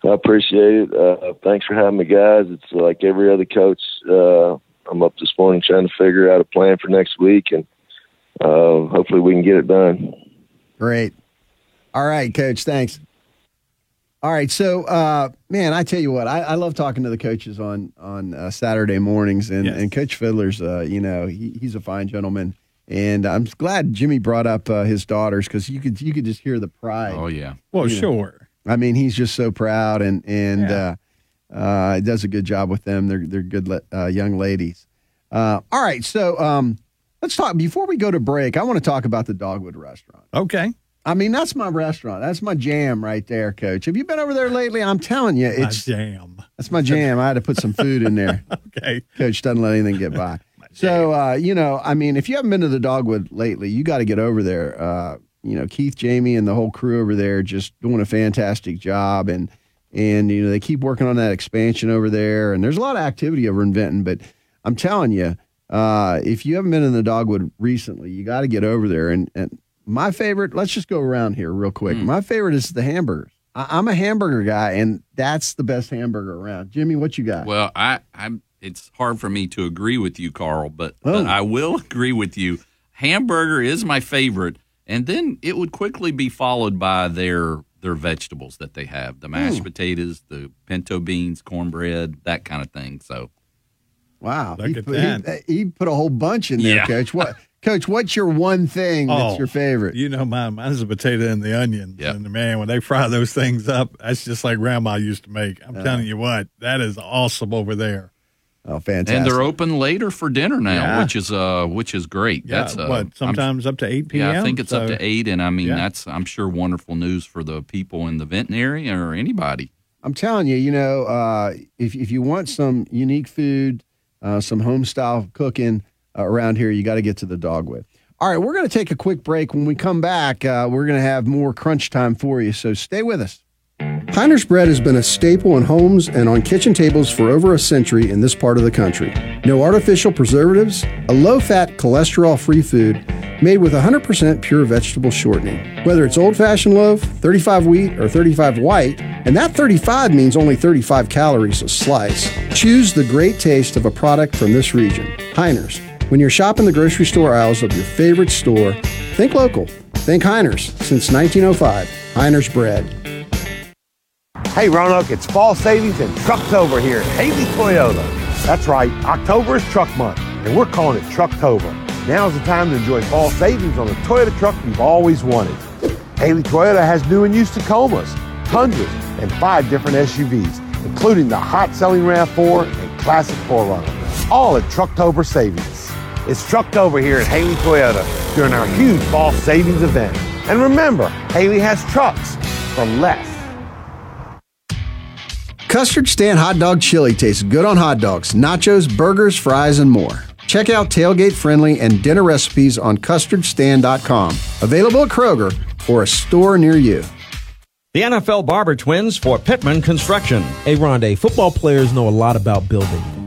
I appreciate it. Uh, thanks for having me, guys. It's like every other coach. Uh, I'm up this morning trying to figure out a plan for next week, and uh, hopefully we can get it done. Great. All right, coach. Thanks. All right. So, uh, man, I tell you what, I, I love talking to the coaches on on uh, Saturday mornings, and, Yes. and Coach Fiddler's, uh, you know, he, he's a fine gentleman, and I'm glad Jimmy brought up uh, his daughters because you could you could just hear the pride. Oh yeah. Well, Yeah. sure. I mean, he's just so proud, and and Yeah. uh, uh, does a good job with them. They're they're good le- uh, young ladies. Uh, all right, so um, let's talk before we go to break. I want to talk about the Dogwood Restaurant. Okay. I mean, that's my restaurant. That's my jam right there, Coach. Have you been over there lately? I'm telling you, My it's jam. that's my jam. I had to put some food in there. Okay. Coach doesn't let anything get by. So, uh, you know, I mean, if you haven't been to the Dogwood lately, you got to get over there. Uh, you know, Keith, Jamie, and the whole crew over there just doing a fantastic job, and and you know they keep working on that expansion over there, and there's a lot of activity over in Vinton. But I'm telling you, uh, if you haven't been in the Dogwood recently, you got to get over there. And and my favorite, let's just go around here real quick. My favorite is the hamburgers. I, I'm a hamburger guy, and that's the best hamburger around. Jimmy, what you got? Well, I, I'm. It's hard for me to agree with you, Carl, but, Oh. but I will agree with you. Hamburger is my favorite, and then it would quickly be followed by their their vegetables that they have: the mashed hmm. potatoes, the pinto beans, cornbread, that kind of thing. So, Wow, Look he, at put, that. He, he put a whole bunch in there, Yeah. Coach. What, Coach? What's your one thing that's Oh, your favorite? You know, mine, mine's the potato and the onion. Yep. And man, when they fry those things up, that's just like grandma used to make. I'm telling you what, that is awesome over there. Oh, fantastic! and they're open later for dinner now, Yeah. which is uh, which is great. Yeah, That's uh, what I'm- sometimes up to eight p.m. Yeah, I think it's up to eight, and I mean yeah. that's I'm sure wonderful news for the people in the Vinton area or anybody. I'm telling you, you know, uh, if if you want some unique food, uh, some home style cooking uh, around here, you got to get to the Dogwood. All right, we're going to take a quick break. When we come back, uh, we're going to have more crunch time for you. So stay with us. Heiner's bread has been a staple in homes and on kitchen tables for over a century in this part of the country. No artificial preservatives, a low fat, cholesterol free food made with 100% pure vegetable shortening. Whether it's old fashioned loaf, 35 wheat, or 35 white, and that 35 means only 35 calories a slice, choose the great taste of a product from this region. Heiner's. When you're shopping the grocery store aisles of your favorite store, think local. Think Heiner's. Since 1905, Heiner's Bread. Hey Roanoke, it's fall savings and Trucktober here at Haley Toyota. That's right, October is truck month, and we're calling it Trucktober. Now's the time to enjoy fall savings on the Toyota truck you've always wanted. Haley Toyota has new and used Tacomas, Tundras, and five different SUVs, including the hot-selling RAV4 and classic 4Runner, all at Trucktober savings. It's Trucktober here at Haley Toyota during our huge fall savings event. And remember, Haley has trucks for less. Custard Stand Hot Dog Chili tastes good on hot dogs, nachos, burgers, fries, and more. Check out tailgate friendly and dinner recipes on custardstand.com. Available at Kroger or a store near you. The NFL Barber Twins for Pittman Construction. Hey, Ronde, football players know a lot about building.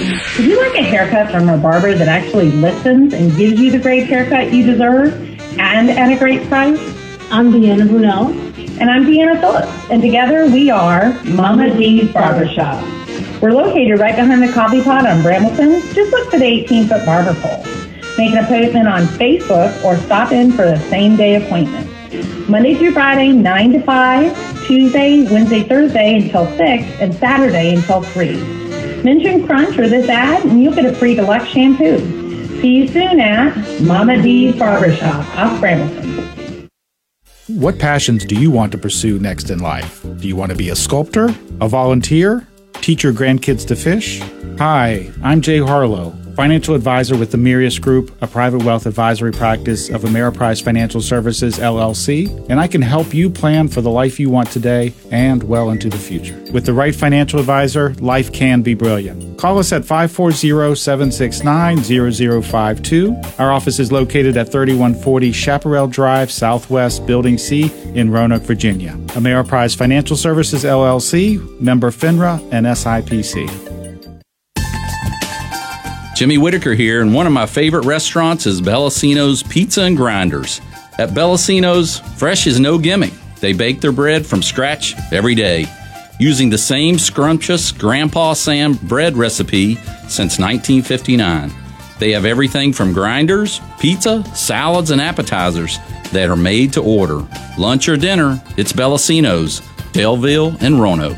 Would you like a haircut from a barber that actually listens and gives you the great haircut you deserve and at a great price? I'm Deanna Brunel. And I'm Deanna Phillips. And together we are Mama D's Barbershop. We're located right behind the coffee pot on Brambleton. Just look for the 18 foot barber pole. Make an appointment on Facebook or stop in for the same day appointment. Monday through Friday, 9 to 5, Tuesday, Wednesday, Thursday until 6, and Saturday until 3. Mention Crunch or this ad, and you'll get a free deluxe shampoo. See you soon at Mama D's Barbershop off Brambleton. What passions do you want to pursue next in life? Do you want to be a sculptor, a volunteer, teach your grandkids to fish? Hi, I'm Jay Harlow, financial advisor with the Mirius Group, a private wealth advisory practice of Ameriprise Financial Services LLC, and I can help you plan for the life you want today and well into the future. With the right financial advisor, life can be brilliant. Call us at 540-769-0052. Our office is located at 3140 Chaparral Drive, Southwest, Building C in Roanoke, Virginia. Ameriprise Financial Services LLC, member FINRA and SIPC. Jimmy Whitaker here, and one of my favorite restaurants is Bellacino's Pizza and Grinders. At Bellacino's, fresh is no gimmick. They bake their bread from scratch every day, using the same scrumptious Grandpa Sam bread recipe since 1959. They have everything from grinders, pizza, salads, and appetizers that are made to order. Lunch or dinner, it's Bellacino's, Daleville, and Roanoke.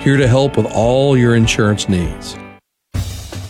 here to help with all your insurance needs.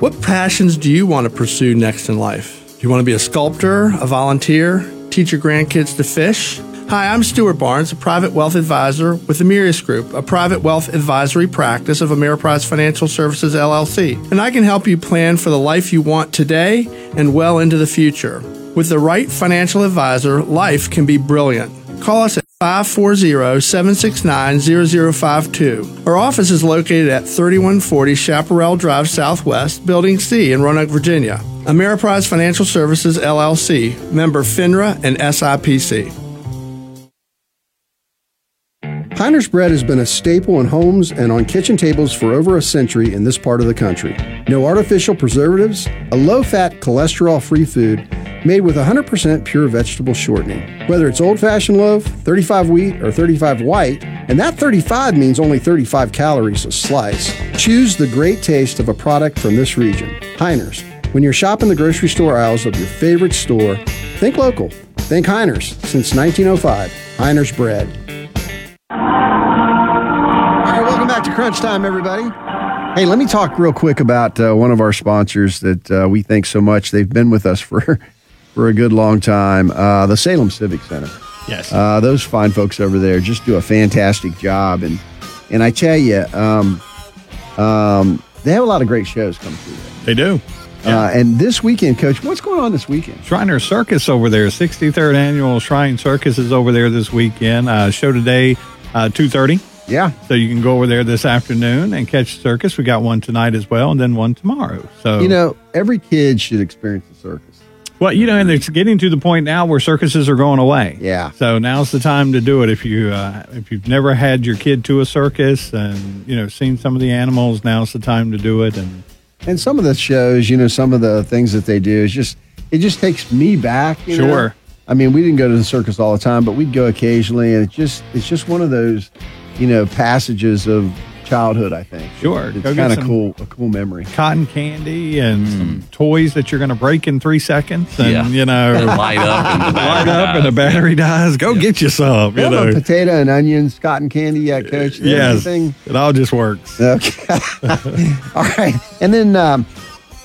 What passions do you want to pursue next in life? Do you want to be a sculptor, a volunteer, teach your grandkids to fish? Hi, I'm Stuart Barnes, a private wealth advisor with the Mirius Group, a private wealth advisory practice of Ameriprise Financial Services LLC, and I can help you plan for the life you want today and well into the future. With the right financial advisor, life can be brilliant. Call us at 540-769-0052. Our office is located at 3140 Chaparral Drive Southwest, Building C in Roanoke, Virginia. Ameriprise Financial Services LLC, member FINRA and SIPC. Heiner's bread has been a staple in homes and on kitchen tables for over a century in this part of the country. No artificial preservatives, a low fat, cholesterol free food made with 100% pure vegetable shortening. Whether it's old fashioned loaf, 35 wheat, or 35 white, and that 35 means only 35 calories a slice, choose the great taste of a product from this region. Heiner's. When you're shopping the grocery store aisles of your favorite store, think local. Think Heiner's. Since 1905, Heiner's Bread. All right, welcome back to Crunch Time, everybody. Hey, let me talk real quick about uh, one of our sponsors that uh, we thank so much. They've been with us for for a good long time. Uh, the Salem Civic Center. Yes. Uh, those fine folks over there just do a fantastic job, and and I tell you, um, um, they have a lot of great shows coming through. There. They do. Uh, and this weekend, Coach, what's going on this weekend? Shriner Circus over there, 63rd annual Shrine Circus is over there this weekend. Uh, show today, uh, 2.30. Yeah. So you can go over there this afternoon and catch the circus. We got one tonight as well, and then one tomorrow. So You know, every kid should experience the circus. Well, you know, and it's getting to the point now where circuses are going away. Yeah. So now's the time to do it. If you uh, if you've never had your kid to a circus and you know seen some of the animals, now's the time to do it. And And some of the shows, you know, some of the things that they do is just it just takes me back. you know? Sure. I mean, we didn't go to the circus all the time, but we'd go occasionally, and it just it's just one of those, you know, passages of childhood. I think. Sure. It's kind of cool, a cool memory. cotton candy and some toys that you're going to break in three seconds, and Yeah. you know, Light up and the light battery up and the dies. battery dies. Go get you some. You You know, know. potato and onions, cotton candy yet, Coach? Yes, Anything? it all just works. Okay. all right. And then um,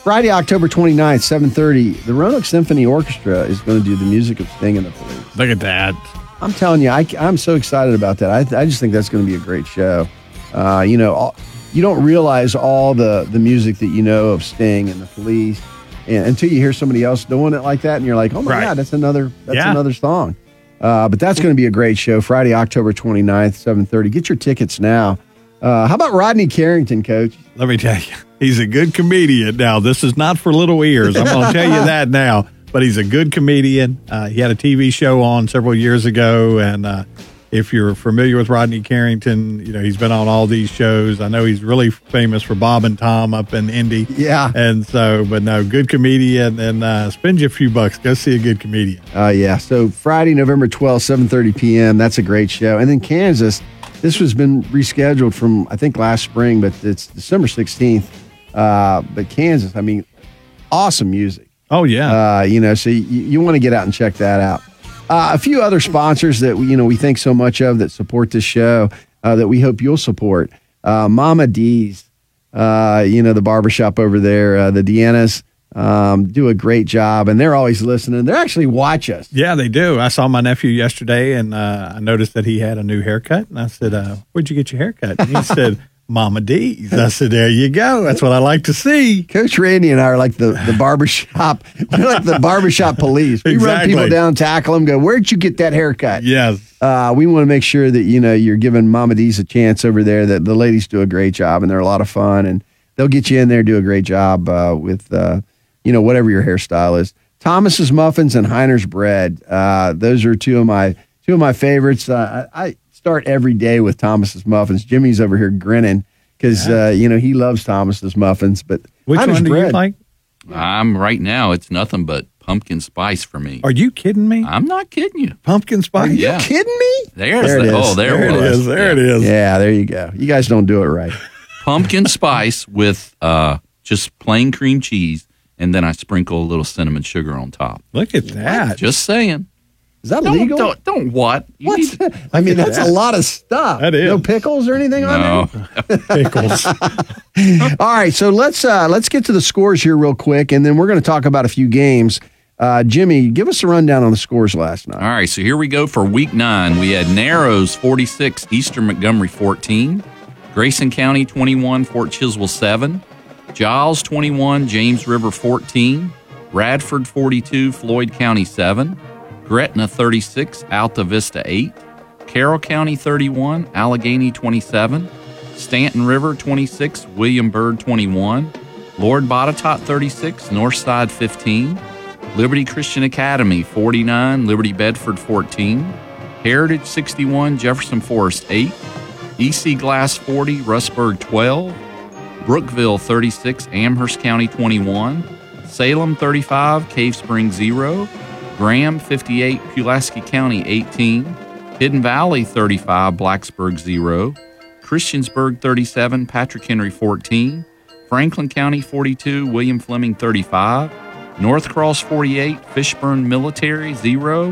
Friday, October 29th, 7.30, the Roanoke Symphony Orchestra is going to do the music of Sting and the Police. Look at that. I'm telling you, I, am so excited about that. I, I just think that's going to be a great show. Uh, you know, all, you don't realize all the, the music that you know of Sting and the Police and, until you hear somebody else doing it like that, and you're like, oh my Right. God, that's another that's Yeah. another song. Uh, but that's going to be a great show. Friday, October 29th, 7:30. Get your tickets now. Uh, how about Rodney Carrington, Coach? Let me tell you, he's a good comedian. Now, this is not for little ears. I'm going to tell you that now. But he's a good comedian. Uh, he had a TV show on several years ago, and uh, if you're familiar with Rodney Carrington, you know he's been on all these shows. I know he's really famous for Bob and Tom up in Indy. Yeah. And so, but no, good comedian, and uh, spend you a few bucks. Go see a good comedian. Uh, yeah. So Friday, November 12th, 7:30 p.m. That's a great show. And then Kansas, this has been rescheduled from I think last spring, but it's December 16th. Uh, but Kansas, I mean, awesome music. Oh yeah. Uh, you know, so you, you want to get out and check that out. Uh, a few other sponsors that we, you know we think so much of that support this show uh, that we hope you'll support. Uh, Mama D's, uh, you know the barbershop over there, uh, the Deannas um, do a great job, and they're always listening. They actually watch us. Yeah, they do. I saw my nephew yesterday, and uh, I noticed that he had a new haircut. And I said, uh, "Where'd you get your haircut?" And he said, "Mama D's." I said, "There you go. That's what I like to see." Coach Randy and I are like the, the barbershop. We're like the barbershop police. We run people down, tackle them, go, Where'd you get that haircut? Yes. Uh, we want to make sure that, you know, you're giving Mama D's a chance over there, that the ladies do a great job and they're a lot of fun and they'll get you in there, do a great job uh, with, uh, you know, whatever your hairstyle is. Thomas's Muffins and Heiner's Bread. Uh, those are two of my two of my favorites. Uh, I, I start every day with Thomas's Muffins. Jimmy's over here grinning because, uh, you know, he loves Thomas's Muffins. But Which Heiner's one do you like? I'm right now. It's nothing but pumpkin spice for me. Are you kidding me? I'm not kidding you. Pumpkin spice. Are you Yeah. kidding me? There's There it the, is. oh, there, There it was. is. There it Yeah. is. Yeah, there you go. You guys don't do it right. Pumpkin spice with uh, just plain cream cheese, and then I sprinkle a little cinnamon sugar on top. Look at that. Just saying. Is that Don't, legal? don't, don't what? You What's need- that? I mean, that's a lot of stuff. That is. No pickles or anything on no. there. Pickles. All right, so let's uh, let's get to the scores here real quick, and then we're going to talk about a few games. Uh, Jimmy, give us a rundown on the scores last night. All right, so here we go for week nine. We had Narrows 46, Eastern Montgomery 14, Grayson County 21, Fort Chiswell 7, Giles 21, James River 14, Radford 42, Floyd County 7, Gretna 36, Altavista 8, Carroll County 31, Alleghany 27, Staunton River 26, William Byrd 21, Lord Botetourt 36, Northside 15, Liberty Christian Academy 49, Liberty Bedford 14, Heritage 61, Jefferson Forest 8, EC Glass 40, Rustburg 12, Brookville 36, Amherst County 21, Salem 35, Cave Spring 0, Graham 58, Pulaski County 18, Hidden Valley 35, Blacksburg 0, Christiansburg 37, Patrick Henry 14, Franklin County 42, William Fleming 35, North Cross 48, Fishburne Military 0,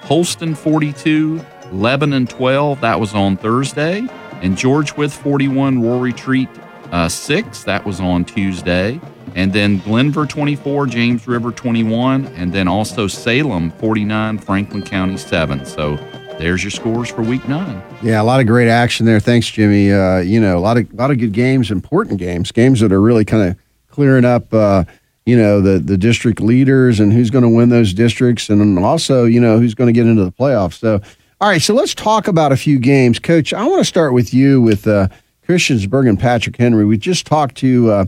Holston 42, Lebanon 12, that was on Thursday, and George Wythe 41, Rural Retreat uh, 6, that was on Tuesday, and then Glenvar 24, James River 21, and then also Salem 49, Franklin County 7. So there's your scores for week nine. Yeah, a lot of great action there. Thanks, Jimmy. Uh, you know, a lot of lot of good games, important games, games that are really kind of clearing up. Uh, you know the the district leaders and who's going to win those districts, and also you know who's going to get into the playoffs. So, all right, so let's talk about a few games, Coach. I want to start with you with uh, Christiansburg and Patrick Henry. We just talked to uh,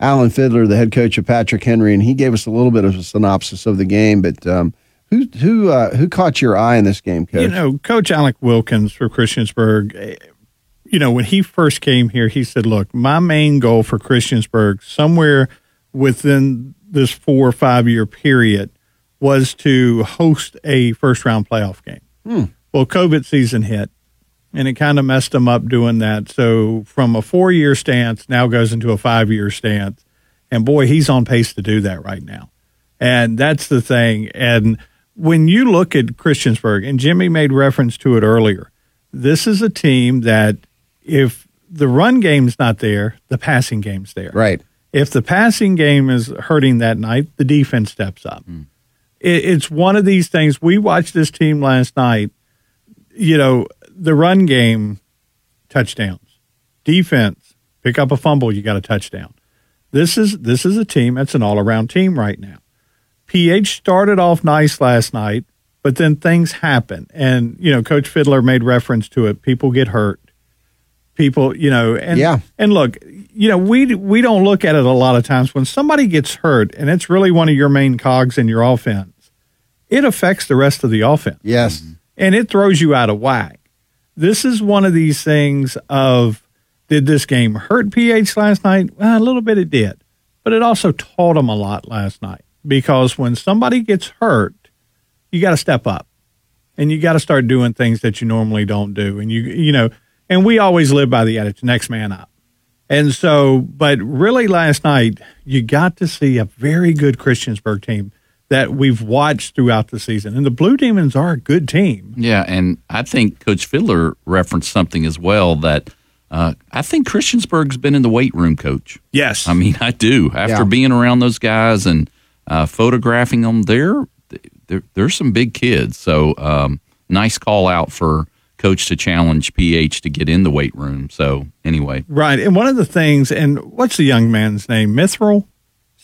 Alan Fiddler, the head coach of Patrick Henry, and he gave us a little bit of a synopsis of the game. But um, who who uh, who caught your eye in this game, Coach? You know, Coach Alec Wilkins for Christiansburg. eh, You know, when he first came here, he said, "Look, my main goal for Christiansburg, somewhere within this four or five year period, was to host a first round playoff game." Hmm. Well, COVID season hit, and it kind of messed him up doing that. So from a four year stance, now goes into a five year stance. And boy, he's on pace to do that right now. And that's the thing. And when you look at Christiansburg, and Jimmy made reference to it earlier, this is a team that if the run game's not there, the passing game's there. Right. If the passing game is hurting that night, the defense steps up. Mm. It, it's one of these things. We watched this team last night. You know, the run game, touchdowns. Defense, pick up a fumble, you got a touchdown. This is this is a team that's an all around team right now. PH started off nice last night, but then things happen. And, you know, Coach Fiddler made reference to it. People get hurt. People, you know, and Yeah. and look, you know, we we don't look at it a lot of times when somebody gets hurt and it's really one of your main cogs in your offense. It affects the rest of the offense Yes. and it throws you out of whack. This is one of these things of did this game hurt PH last night? Well, a little bit it did, but it also taught them a lot last night because when somebody gets hurt, you got to step up and you got to start doing things that you normally don't do. And you, you know, and we always live by the attitude next man up. And so, but really last night, you got to see a very good Christiansburg team that we've watched throughout the season. And the Blue Demons are a good team. Yeah, and I think Coach Fiddler referenced something as well that uh, I think Christiansburg's been in the weight room, Coach. Yes. I mean, I do. After Yeah. being around those guys and uh, photographing them, they're, they're they're some big kids. So um, nice call out for Coach to challenge PH to get in the weight room. So anyway, Right. And one of the things, and what's the young man's name? Myrthil?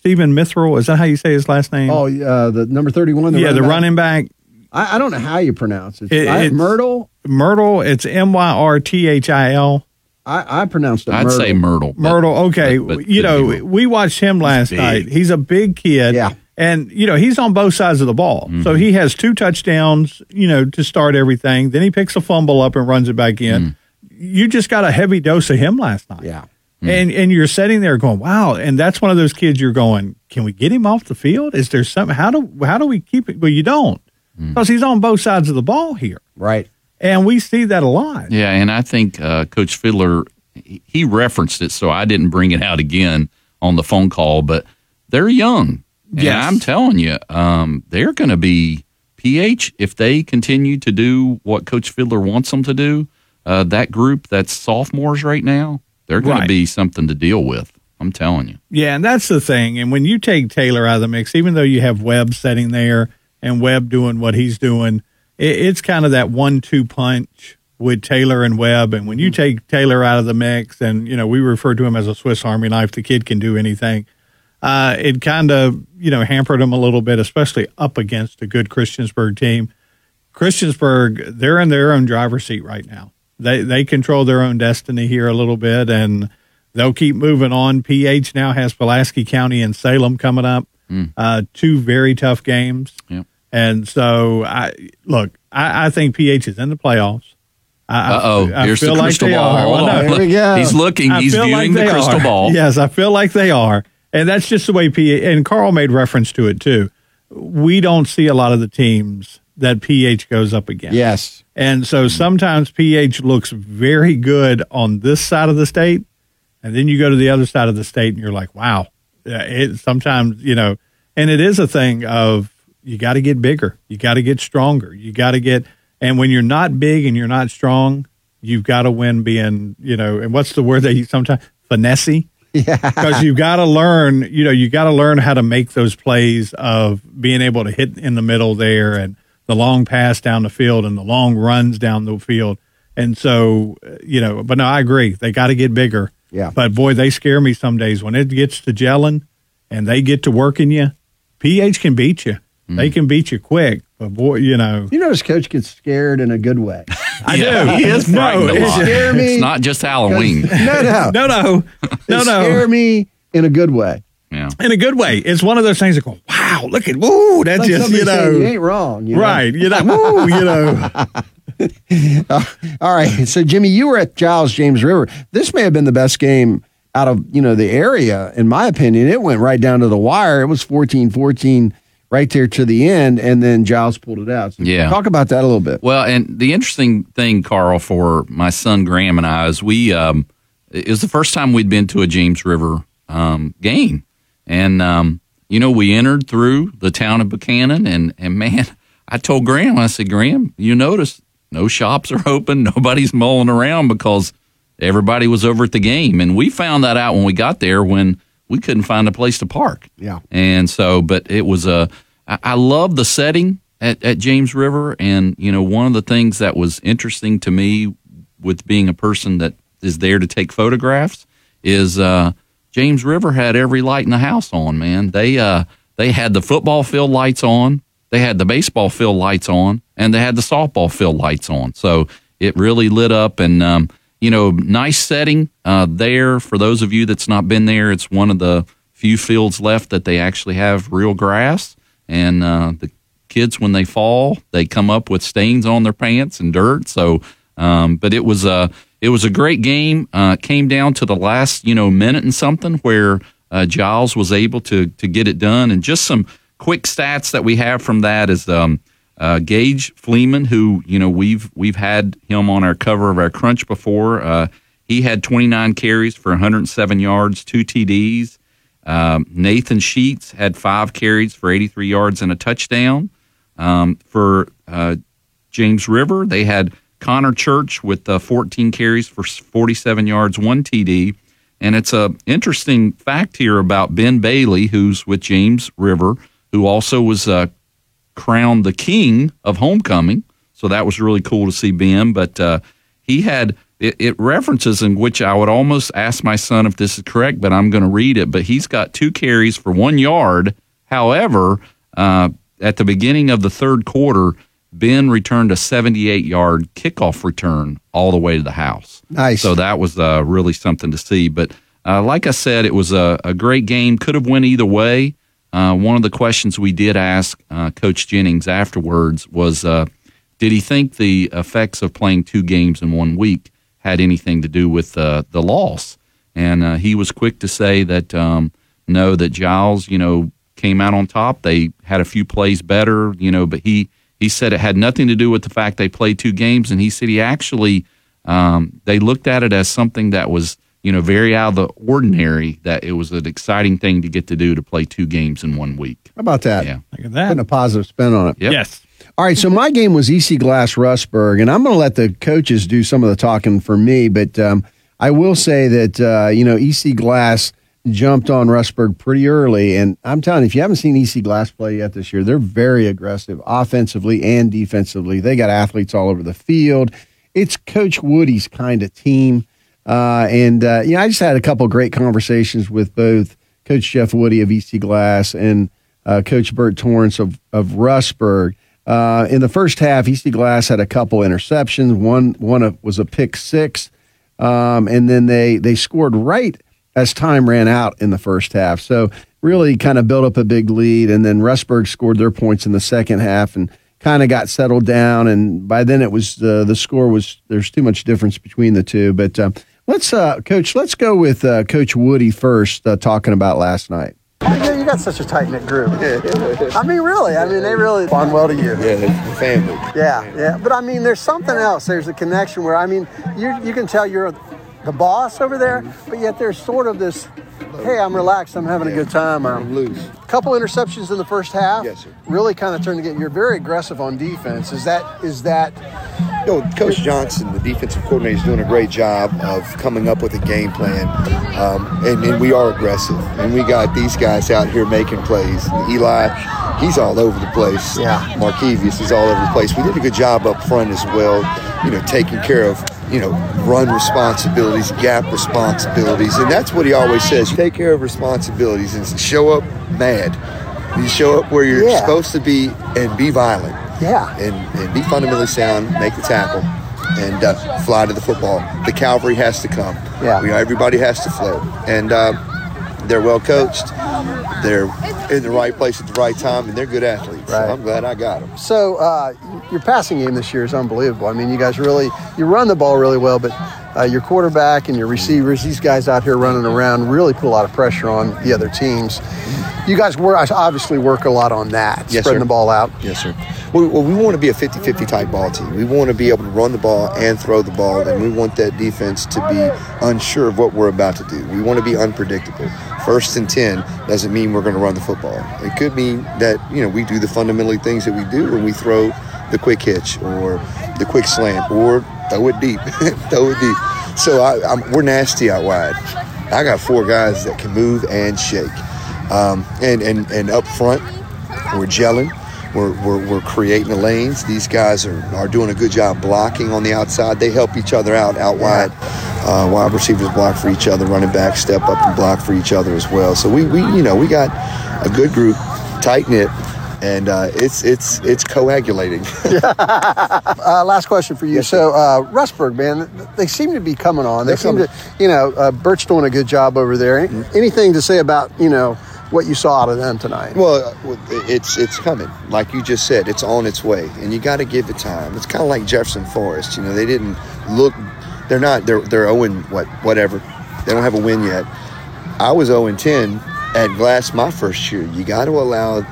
Stephen Myrthil? Is that how you say his last name? Oh, uh, the number thirty-one. yeah, the back? running back. I, I don't know how you pronounce it. It- I, it's- Myrtle. Myrtle. It's M Y R T H I L. I, I pronounced it. I'd Myrtle. say Myrtle. but- Myrtle. Okay. but- but you know, we watched him last big. night. He's a big kid. Yeah. And, you know, he's on both sides of the ball. Mm-hmm. So he has two touchdowns, you know, to start everything. Then he picks a fumble up and runs it back in. Mm. You just got a heavy dose of him last night. Yeah. And and you're sitting there going, wow. And that's one of those kids you're going, can we get him off the field? Is there something? How do how do we keep it? Well, you don't because he's on both sides of the ball here, Right. and we see that a lot. Yeah, and I think uh, Coach Fiddler he he referenced it, so I didn't bring it out again on the phone call. But they're young, yeah. I'm telling you, um, they're going to be PH if they continue to do what Coach Fiddler wants them to do. Uh, that group that's sophomores right now, they're going Right. to be something to deal with. I'm telling you. Yeah, and that's the thing. And when you take Taylor out of the mix, even though you have Webb sitting there and Webb doing what he's doing, it, it's kind of that one-two punch with Taylor and Webb. And when you take Taylor out of the mix, and you know we refer to him as a Swiss Army knife, the kid can do anything. Uh, it kind of you know hampered him a little bit, especially up against a good Christiansburg team. Christiansburg, they're in their own driver's seat right now. They they control their own destiny here a little bit, and they'll keep moving on. PH now has Pulaski County and Salem coming up, uh, two very tough games. Yep. And so, I look, I, I think PH is in the playoffs. I, I- Uh oh, I here's the feel like crystal they ball. are. Well, no, Here we go. He's looking. I He's viewing like the crystal are. ball. Yes, I feel like they are. And that's just the way PH, and Carl made reference to it too. We don't see a lot of the teams that PH goes up again. Yes. And so sometimes PH looks very good on this side of the state. And then you go to the other side of the state and you're like, wow. It, sometimes, you know, and it is a thing of you got to get bigger. You got to get stronger. You got to get, and when you're not big and you're not strong, you've got to win being, you know, and what's the word that you sometimes, finesse? Yeah. because you've got to learn you know you got to learn how to make those plays of being able to hit in the middle there and the long pass down the field and the long runs down the field and so uh, you know but no i agree they got to get bigger Yeah. but boy they scare me some days when it gets to gelling and they get to working you, PH can beat you. Mm. They can beat you quick, but boy, you know. You notice Coach gets scared in a good way. I Yeah, do. he is no, frightened a it's- lot. scare me. It's not just Halloween. no, no, no, no, no, They no. Scare me in a good way. Yeah. In a good way. It's one of those things that go, wow, look at, woo, that's Like just, somebody you saying, know. you ain't wrong. you know? Right. You know, woo, you know. Uh, all right. So, Jimmy, you were at Giles James River. This may have been the best game out of, you know, the area, in my opinion. It went right down to the wire. It was 14 14 right there to the end, and then Giles pulled it out. So Yeah. Talk about that a little bit. Well, and the interesting thing, Carl, for my son Graham and I is we um, it was the first time we'd been to a James River um, game, and um, you know we entered through the town of Buchanan, and and man, I told Graham, I said, Graham, you notice no shops are open, nobody's mulling around because everybody was over at the game, and we found that out when we got there when we couldn't find a place to park. Yeah. And so, but it was a, I, I love the setting at, at James River. And, you know, one of the things that was interesting to me with being a person that is there to take photographs is, uh, James River had every light in the house on, man. They, uh, they had the football field lights on, they had the baseball field lights on, and they had the softball field lights on. So it really lit up and, um, you know, nice setting uh, there. For those of you that's not been there, it's one of the few fields left that they actually have real grass. And uh, the kids, when they fall, they come up with stains on their pants and dirt. So, um, but it was a it was a great game. Uh, came down to the last you know minute and something where uh, Giles was able to to get it done. And just some quick stats that we have from that is. Um, uh, Gage Fleeman, who you know we've we've had him on our cover of our Crunch before. Uh, he had 29 carries for 107 yards, two TDs. Um, Nathan Sheets had five carries for 83 yards and a touchdown. Um, for uh, James River, they had Connor Church with uh, 14 carries for 47 yards, one TD. And it's a interesting fact here about Ben Bailey, who's with James River, who also was uh, crowned the king of homecoming. So that was really cool to see Ben. But uh, he had it, it references in which I would almost ask my son if this is correct, but I'm going to read it. But he's got two carries for one yard. However, uh, at the beginning of the third quarter, Ben returned a 78 yard kickoff return all the way to the house. Nice. So that was uh, really something to see. But uh, like I said, it was a, a great game. Could have went either way. Uh, one of the questions we did ask uh, Coach Jennings afterwards was, uh, did he think the effects of playing two games in one week had anything to do with uh, the loss? And uh, he was quick to say that um, no, that Giles, you know, came out on top. They had a few plays better, you know, but he he said it had nothing to do with the fact they played two games, and he said he actually um, they looked at it as something that was you know very out of the ordinary. That it was an exciting thing to get to do to play two games in one week. How about that? Yeah. Look at that. Putting a positive spin on it. Yep. Yes. All right, so my game was EC Glass Rustburg, and I'm going to let the coaches do some of the talking for me. But um, I will say that uh, you know EC Glass jumped on Rustburg pretty early, and I'm telling you, if you haven't seen EC Glass play yet this year, they're very aggressive offensively and defensively. They got athletes all over the field. It's Coach Woody's kind of team, uh, and uh, you know I just had a couple great conversations with both Coach Jeff Woody of EC Glass and uh, Coach Bert Torrance of of Rustburg. Uh, in the first half, EC Glass had a couple interceptions. One one was a pick six, um, and then they they scored right as time ran out in the first half. So really kind of built up a big lead, and then Rustburg scored their points in the second half and kind of got settled down. And by then it was uh, the score was there's too much difference between the two. But uh, let's uh, coach, let's go with uh, Coach Woody first, uh, talking about last night. Yeah, you got such a tight knit group. I mean, really. I mean, they really bond well to you. Yeah, family. Yeah, yeah. But I mean, there's something else. There's a connection where I mean, you you can tell you're the boss over there, but yet there's sort of this. Hey, I'm relaxed. I'm having a good time. I'm loose. Couple interceptions in the first half. Yes, sir. Really kind of turned to get. You're very aggressive on defense. Is that is that? You know, Coach Johnson, the defensive coordinator, is doing a great job of coming up with a game plan, um, and, and we are aggressive. And we got these guys out here making plays. Eli, he's all over the place. Yeah. Markevius is all over the place. We did a good job up front as well, you know, taking care of you know, run responsibilities, gap responsibilities, and that's what he always says. Take care of responsibilities and show up mad. You show up where you're Yeah. supposed to be and be violent. Yeah. And, and be fundamentally sound, make the tackle, and uh, fly to the football. The cavalry has to come. Yeah. You know, everybody has to flow. And uh, they're well coached. They're in the right place at the right time, and they're good athletes. So I'm glad I got them. So uh, your passing game this year is unbelievable. I mean, you guys really you run the ball really well, but uh, your quarterback and your receivers, these guys out here running around, really put a lot of pressure on the other teams. You guys work obviously work a lot on that, Yes, spreading sir. the ball out. Yes, sir. We, well, we want to be a 50 50 type ball team. We want to be able to run the ball and throw the ball, and we want that defense to be unsure of what we're about to do. We want to be unpredictable. First and 10 doesn't mean we're going to run the football. It could mean that, you know, we do the fundamentally things that we do when we throw the quick hitch or the quick slant or throw it deep. throw it deep. So I, we're nasty out wide. I got four guys that can move and shake. Um, and, and, and up front, we're gelling. We're, we're, we're creating the lanes. These guys are, are doing a good job blocking on the outside. They help each other out out wide. Uh, wide receivers block for each other. Running back step up and block for each other as well. So we, we you know we got a good group, tight knit, and uh, it's it's it's coagulating. Uh, last question for you. so, uh, Rustburg, man, they seem to be coming on. They They're seem coming. to, you know, uh, Bert's doing a good job over there. Any- Anything to say about, you know, what you saw out of them tonight? Well, uh, it's it's coming. Like you just said, it's on its way, and you got to give it time. It's kind of like Jefferson Forest. You know, they didn't look. They're not. They're they're owing what whatever. They don't have a win yet. I was 0 10 at Glass my first year. You got to allow.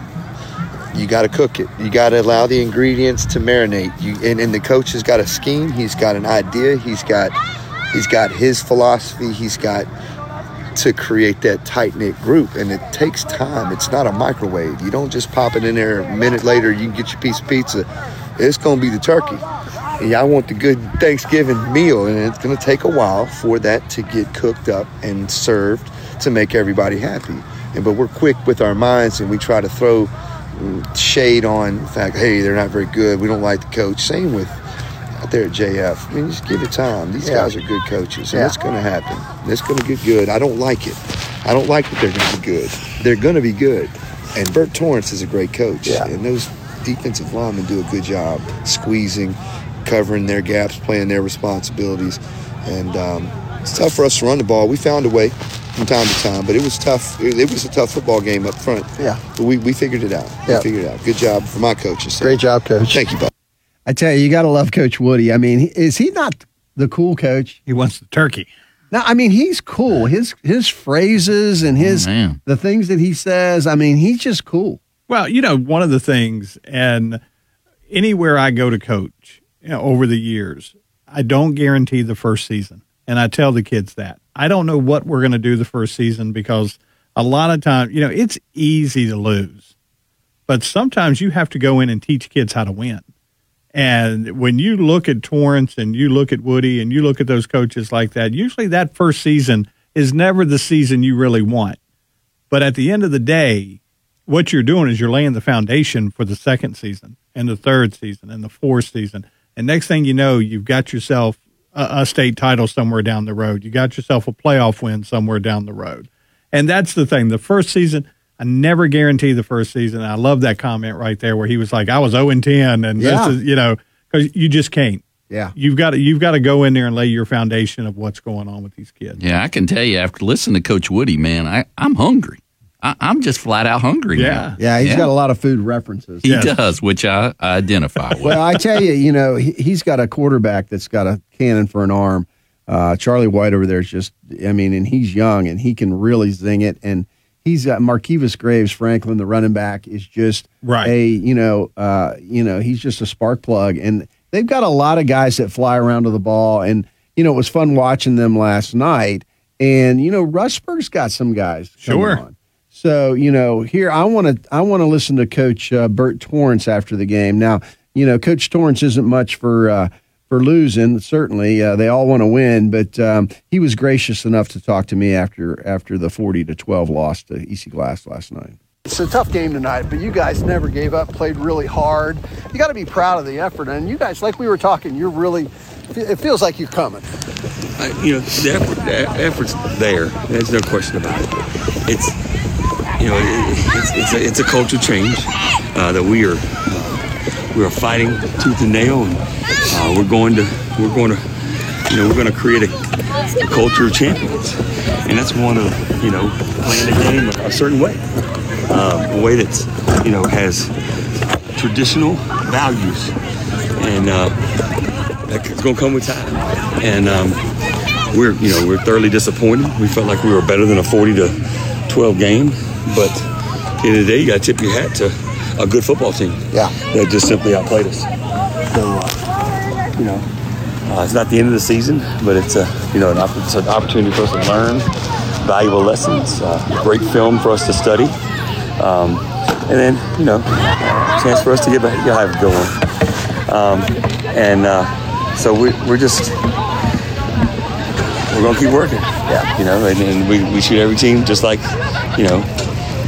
You got to cook it. You got to allow the ingredients to marinate. You and, and the coach has got a scheme. He's got an idea. He's got he's got his philosophy. He's got to create that tight knit group, and it takes time. It's not a microwave. You don't just pop it in there. A minute later, you can get your piece of pizza. It's to be the turkey. And I want the good Thanksgiving meal, and it's going to take a while for that to get cooked up and served to make everybody happy. And but we're quick with our minds, and we try to throw shade on the fact, hey, they're not very good. We don't like the coach. Same with out there at JF. I mean, just give it time. These Yeah. guys are good coaches, and Yeah. it's going to happen. It's going to get good. I don't like it. I don't like that they're going to be good. They're going to be good. And Bert Torrance is a great coach, Yeah. and those defensive linemen do a good job squeezing, covering their gaps, playing their responsibilities. And um, it's tough for us to run the ball. We found a way from time to time, but it was tough. It, it was a tough football game up front. Yeah. But we, we figured it out. Yeah. We figured it out. Good job for my coaches. Great job, coach. Thank you, Bob. I tell you, you got to love Coach Woody. I mean, is he not the cool coach? He wants the turkey. No, I mean he's cool. His his phrases and his oh, man. the things that he says. I mean, he's just cool. Well, you know, one of the things, and anywhere I go to coach you know, over the years, I don't guarantee the first season. And I tell the kids that. I don't know what we're going to do the first season because a lot of times, you know, it's easy to lose. But sometimes you have to go in and teach kids how to win. And when you look at Torrance and you look at Woody and you look at those coaches like that, usually that first season is never the season you really want. But at the end of the day, what you're doing is you're laying the foundation for the second season and the third season and the fourth season. And next thing you know, you've got yourself a, a state title somewhere down the road. You got yourself a playoff win somewhere down the road. And that's the thing. The first season, I never guarantee the first season. I love that comment right there where he was like, I was 0 and 10 and Yeah. this is, you know, because you just can't. Yeah. You've got to you've got to go in there and lay your foundation of what's going on with these kids. Yeah, I can tell you after listening to Coach Woody, man, I, I'm hungry. I, I'm just flat out hungry Yeah. now. Yeah, he's Yeah. got a lot of food references. He does, which I, I identify with. well, I tell you, you know, he, he's got a quarterback that's got a cannon for an arm. Uh, Charlie White over there is just, I mean, and he's young and he can really zing it. And he's got Marquivas Graves Franklin, the running back, is just Right. a, you know, uh, you know, he's just a spark plug. And they've got a lot of guys that fly around to the ball. And, you know, it was fun watching them last night. And, you know, Rustburg's got some guys. Sure. on. So you know, here I want to I want to listen to Coach uh, Bert Torrance after the game. Now, you know, Coach Torrance isn't much for uh, for losing. Certainly, uh, they all want to win, but um, he was gracious enough to talk to me after after the forty to twelve loss to EC Glass last night. It's a tough game tonight, but you guys never gave up, played really hard. You got to be proud of the effort. And you guys, like we were talking, you're really, It feels like you're coming. Uh, you know, the, effort, the effort's there. There's no question about it. It's, you know, it, it's, it's, a, it's a culture change uh, that we are uh, we are fighting tooth and nail, and uh, we're going to we're going to you know we're going to create a, a culture of champions, and that's one of you know playing the game a certain way, uh, a way that's you know has traditional values, and that's going to come with time. And um, we're, you know, we're thoroughly disappointed. We felt like we were better than a 40 to 12 game, but at the end of the day, you got to tip your hat to a good football team. Yeah. That just simply outplayed us. So, uh, you know, uh, it's not the end of the season, but it's a, you know, an, opp- it's an opportunity for us to learn valuable lessons, uh, great film for us to study, um, and then, you know, a chance for us to get back, get have a good one. Um, and uh, so we, we're just we're gonna keep working. Yeah, you know, and, and we, we shoot every team just like you know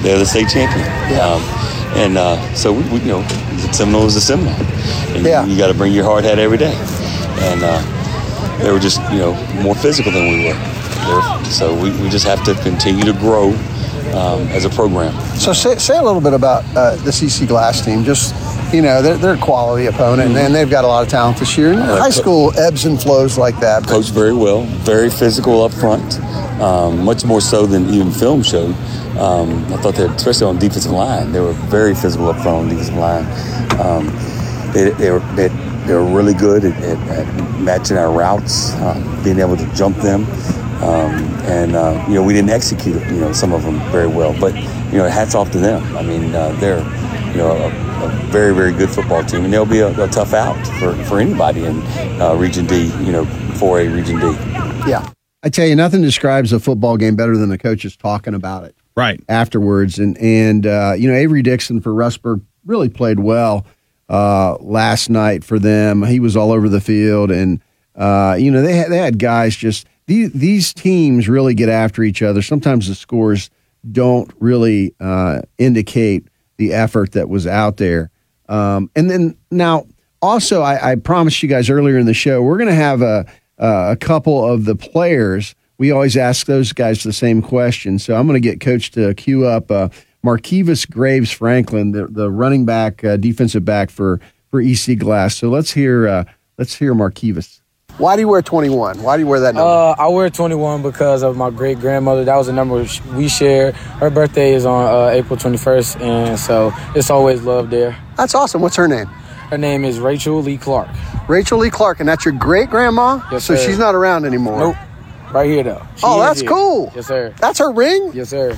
they're the state champion. Um, and uh, so we, we, you know, the Seminole is a Seminole, and Yeah. you, got to bring your hard hat every day. And uh, they were just you know more physical than we were. Were- so we, we just have to continue to grow um, as a program. So say, say a little bit about uh, the EC Glass team. Just you know, they're, they're a quality opponent, and they've got a lot of talent this year. And Uh, high school ebbs and flows like that. but- coached very well, very physical up front, um, much more so than even film showed. Um, I thought that, especially on defensive line, they were very physical up front on defensive line. Um, they, they, were, they, they were really good at, at, at matching our routes, uh, being able to jump them. Um, and, uh, you know, we didn't execute, you know, some of them very well. But, you know, hats off to them. I mean, uh, they're, you know, a, a very, very good football team. And they'll be a, a tough out for, for anybody in uh, Region D, you know, 4A Region D. Yeah. I tell you, nothing describes a football game better than the coaches talking about it right afterwards. And and uh, you know, Avery Dixon for Rustburg really played well uh, last night for them. He was all over the field, and uh, you know they had, they had guys just these these teams really get after each other. Sometimes the scores don't really uh, indicate the effort that was out there. Um, and then now, also, I, I promised you guys earlier in the show we're going to have a uh, a couple of the players. We always ask those guys the same question. So I'm going to get Coach to cue up uh, Graves Franklin, the, the running back, uh, defensive back for for EC Glass. So let's hear uh, let's hear Marquivas. Why do you wear 21? Why do you wear that number? Uh, I wear 21 because of my great grandmother. That was a number we share. Her birthday is on uh, April 21st, and so it's always love there. That's awesome. What's her name? Her name is Rachel Lee Clark. Rachel Lee Clark, and that's your great grandma. Yes, so sir. she's not around anymore. Nope. Right here, though. She oh, that's here. cool. Yes, sir. That's her ring. Yes, sir.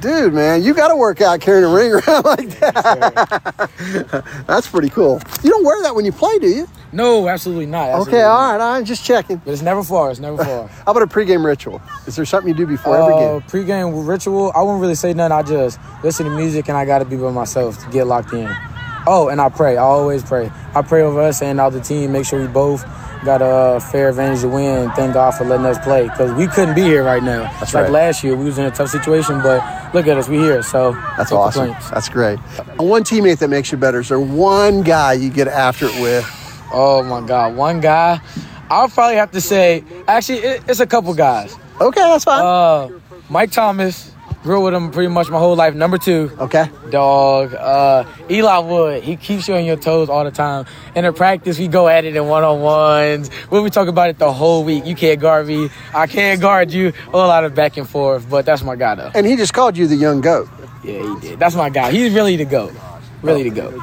Dude, man, you got to work out carrying a ring around like that. that's pretty cool. You don't wear that when you play, do you? No, absolutely not. Okay, absolutely all right, all right, just checking. But it's never far. It's never far. How about a pregame ritual? Is there something you do before every game? Uh, Pre-game ritual, I wouldn't really say nothing. I just listen to music and I got to be by myself to get locked in. Oh, and I pray. I always pray. I pray over us and all the team. Make sure we both got a fair advantage to win. Thank God for letting us play because we couldn't be here right now. That's like right. last year, we was in a tough situation, but look at us, we here. So That's awesome. complaints. That's great. One teammate that makes you better. Is there one guy you get after it with? Oh my God, one guy. I'll probably have to say, actually, it, it's a couple guys. Okay, that's fine. Uh, Mike Thomas, grew with him pretty much my whole life. Number two. Okay. Dog. Uh, Eli Wood, he keeps you on your toes all the time. In the practice, we go at it in one on ones. We'll be talking about it the whole week. You can't guard me. I can't guard you. A whole lot of back and forth, but that's my guy though. And he just called you the young goat. Yeah, he did. That's my guy. He's really the goat. Really the goat.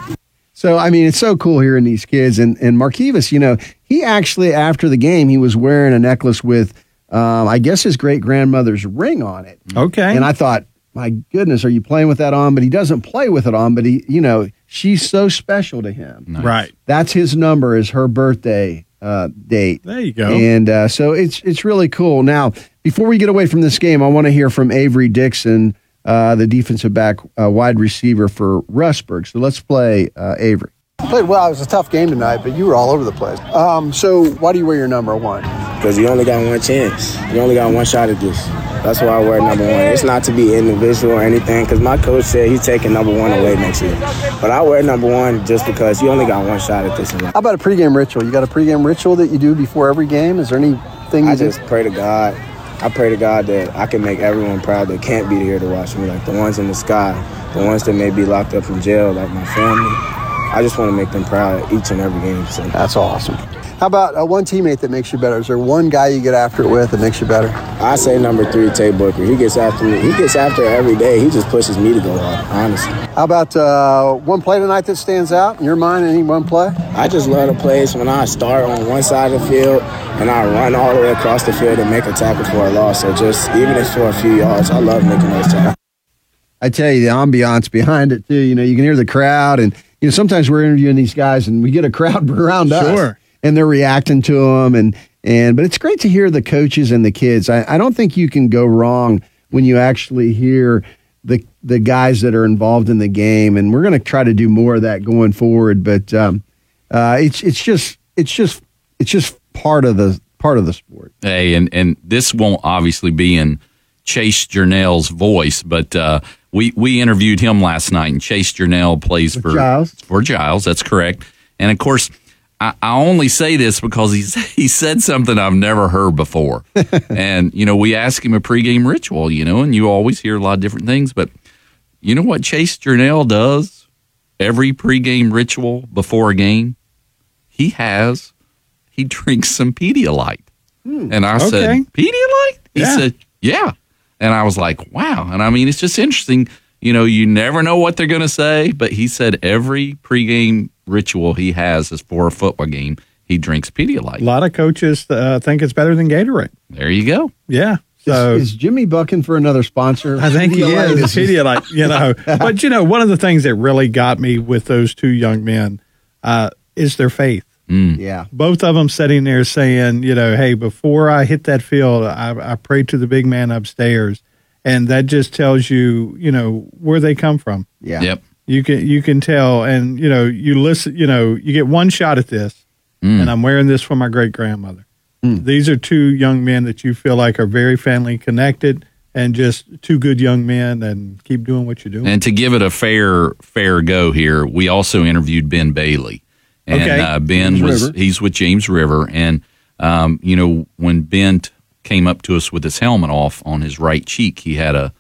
So I mean, it's so cool hearing these kids. And and Marquivas, you know, he actually after the game he was wearing a necklace with, um, I guess his great grandmother's ring on it. Okay. And I thought, my goodness, are you playing with that on? But he doesn't play with it on. But he, you know, she's so special to him. Right. That's his number. Is her birthday uh, date. There you go. And uh, so it's it's really cool. Now, before we get away from this game, I want to hear from Avery Dixon, uh, the defensive back, uh, wide receiver for Rustburg. So let's play uh, Avery. Played well. It was a tough game tonight, but you were all over the place. Um, so why do you wear your number one? Because you only got one chance. You only got one shot at this. That's why I wear number one. It's not to be individual or anything, because my coach said he's taking number one away next year. But I wear number one just because you only got one shot at this. How about a pregame ritual? You got a pregame ritual that you do before every game? Is there anything you I do? just pray to God. I pray to God that I can make everyone proud that can't be here to watch me, like the ones in the sky, the ones that may be locked up in jail, like my family. I just want to make them proud each and every game. So that's awesome. How about uh, one teammate that makes you better? Is there one guy you get after it with that makes you better? I say number three, Tay Booker. He gets after me. He gets after it every day. He just pushes me to go hard, honestly. How about uh, one play tonight that stands out in your mind? Any one play? I just love the plays when I start on one side of the field and I run all the way across the field and make a tackle for a loss. So just even if it's for a few yards, I love making those tackles. I tell you, the ambiance behind it too. You know, you can hear the crowd, and you know sometimes we're interviewing these guys, and we get a crowd around us, and they're reacting to them, and and but it's great to hear the coaches and the kids. I, I don't think you can go wrong when you actually hear the the guys that are involved in the game, and we're going to try to do more of that going forward. But um, uh, it's it's just it's just it's just part of the part of the sport. Hey, and and this won't obviously be in Chase Journell's voice, but uh, we we interviewed him last night, and Chase Journell plays for Giles. For Giles, that's correct. And of course, I, I only say this because he's he said something I've never heard before. and you know, we asked him a pregame ritual, you know, and you always hear a lot of different things, but you know what Chase Journell does every pregame ritual before a game? He has he drinks some Pedialyte. Hmm, and I said, Pedialyte? He Yeah. said, Yeah. And I was like, wow. And I mean, it's just interesting. You know, you never know what they're going to say, but he said every pregame ritual he has is for a football game, he drinks Pedialyte. A lot of coaches uh, think it's better than Gatorade. There you go. Yeah. So is, is Jimmy bucking for another sponsor? I think he Pedialyte is. Pedialyte, you know. But you know, one of the things that really got me with those two young men uh, is their faith. Yeah. Both of them sitting there saying, you know, hey, before I hit that field, I, I prayed to the big man upstairs, and that just tells you, you know, where they come from. Yeah. Yep. You can you can tell, and you know, you listen. You know, you get one shot at this, Mm. and I'm wearing this for my great grandmother. These are two young men that you feel like are very family connected, and just two good young men, and keep doing what you're doing. And to give it a fair fair go here, we also interviewed Ben Bailey, and Okay. uh, Ben James was River. he's with James River, and um, you know when Ben t- came up to us with his helmet off on his right cheek, he had a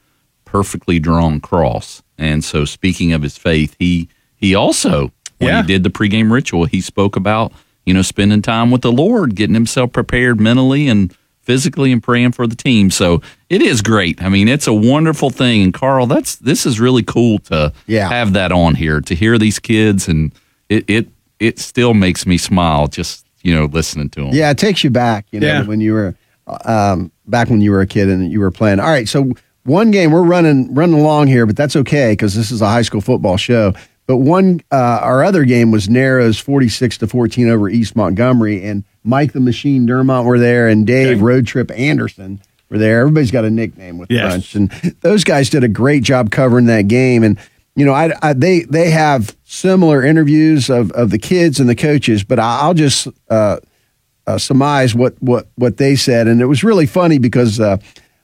perfectly drawn cross. And so, speaking of his faith, he he also when Yeah. he did the pregame ritual, he spoke about you know spending time with the Lord, getting himself prepared mentally and physically and praying for the team. So it is great. I mean, it's a wonderful thing. And Carl, that's this is really cool to Yeah. have that on here to hear these kids, and it it it still makes me smile just you know listening to them. Yeah, it takes you back, you know, Yeah. when you were um, back when you were a kid and you were playing. All right, so one game we're running running along here, but that's okay because this is a high school football show. But one, uh, our other game was Narrows forty six to fourteen over East Montgomery, and Mike the Machine Dermont were there, and Dave Road Trip Anderson were there. Everybody's got a nickname with Yes. Crunch, and those guys did a great job covering that game. And you know, I, I they they have similar interviews of of the kids and the coaches, but I, I'll just. Uh, uh, surmise what what what they said, and it was really funny because uh,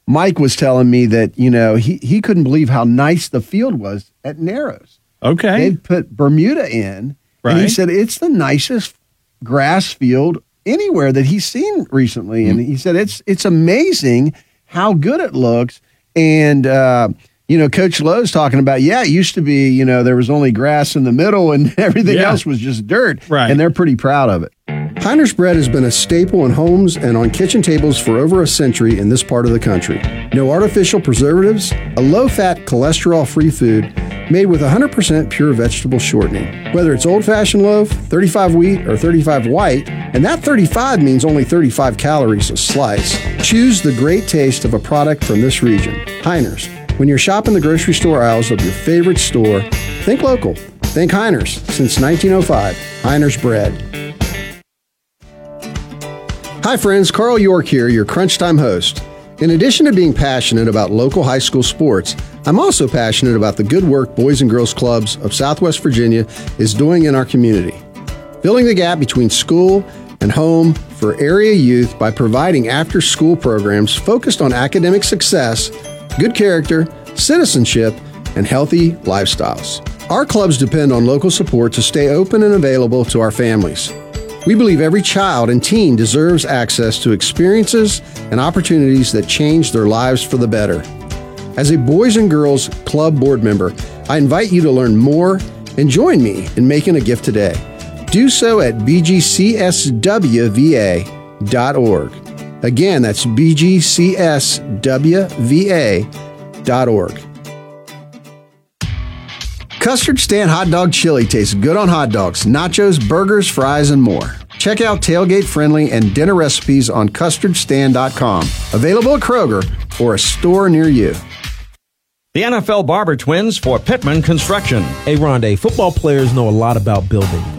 Mike was telling me that you know he he couldn't believe how nice the field was at Narrows. okay. They'd put Bermuda in, and he said it's the nicest grass field anywhere that he's seen recently, and he said it's it's amazing how good it looks, and. You know, Coach Lowe's talking about, yeah, it used to be, you know, there was only grass in the middle and everything Yeah. else was just dirt. Right. And they're pretty proud of it. Heiner's bread has been a staple in homes and on kitchen tables for over a century in this part of the country. No artificial preservatives, a low fat, cholesterol free food made with 100% pure vegetable shortening. Whether it's old fashioned loaf, 35 wheat, or 35 white, and that 35 means only 35 calories a slice, choose the great taste of a product from this region. Heiner's. When you're shopping the grocery store aisles of your favorite store, think local. Think Heiner's. Since 1905, Heiner's Bread. Hi, friends. Carl York here, your Crunch Time host. In addition to being passionate about local high school sports, I'm also passionate about the good work Boys and Girls Clubs of Southwest Virginia is doing in our community, filling the gap between school and home for area youth by providing after school programs focused on academic success, good character, citizenship, and healthy lifestyles. Our clubs depend on local support to stay open and available to our families. We believe every child and teen deserves access to experiences and opportunities that change their lives for the better. As a Boys and Girls Club board member, I invite you to learn more and join me in making a gift today. Do so at bgcswva.org. Again, that's bgcswva.org. Custard Stand Hot Dog Chili tastes good on hot dogs, nachos, burgers, fries, and more. Check out tailgate friendly and dinner recipes on custardstand.com. Available at Kroger or a store near you. The NFL Barber Twins for Pittman Construction. Hey, Ronde, football players know a lot about building.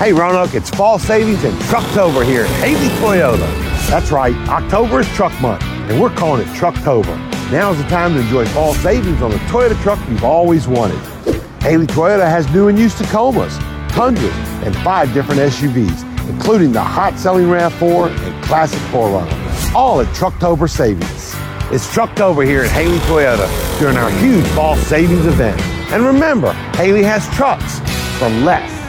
Hey Roanoke, it's fall savings and Trucktober here at Haley Toyota. That's right, October is truck month, and we're calling it Trucktober. Now's the time to enjoy fall savings on the Toyota truck you've always wanted. Haley Toyota has new and used Tacomas, Tundras, and five different SUVs, including the hot-selling RAV4 and classic 4Runner, all at Trucktober savings. It's Trucktober here at Haley Toyota during our huge fall savings event. And remember, Haley has trucks for less.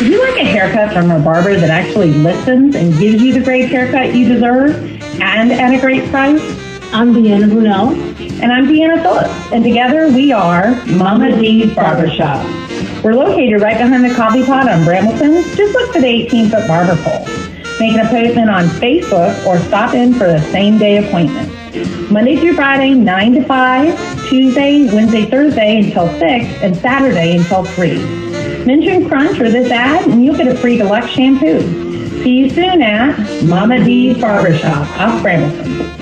Would you like a haircut from a barber that actually listens and gives you the great haircut you deserve and at a great price? I'm Deanna Brunel. And I'm Deanna Phillips. And together we are Mama D's Barbershop. We're located right behind the coffee pot on Brambleton. Just look for the 18 foot barber pole. Make an appointment on Facebook or stop in for the same day appointment. Monday through Friday, 9 to 5, Tuesday, Wednesday, Thursday until 6, and Saturday until 3. Mention Crunch or this ad, and you'll get a free deluxe shampoo. See you soon at Mama D's Barbershop off Brambleton.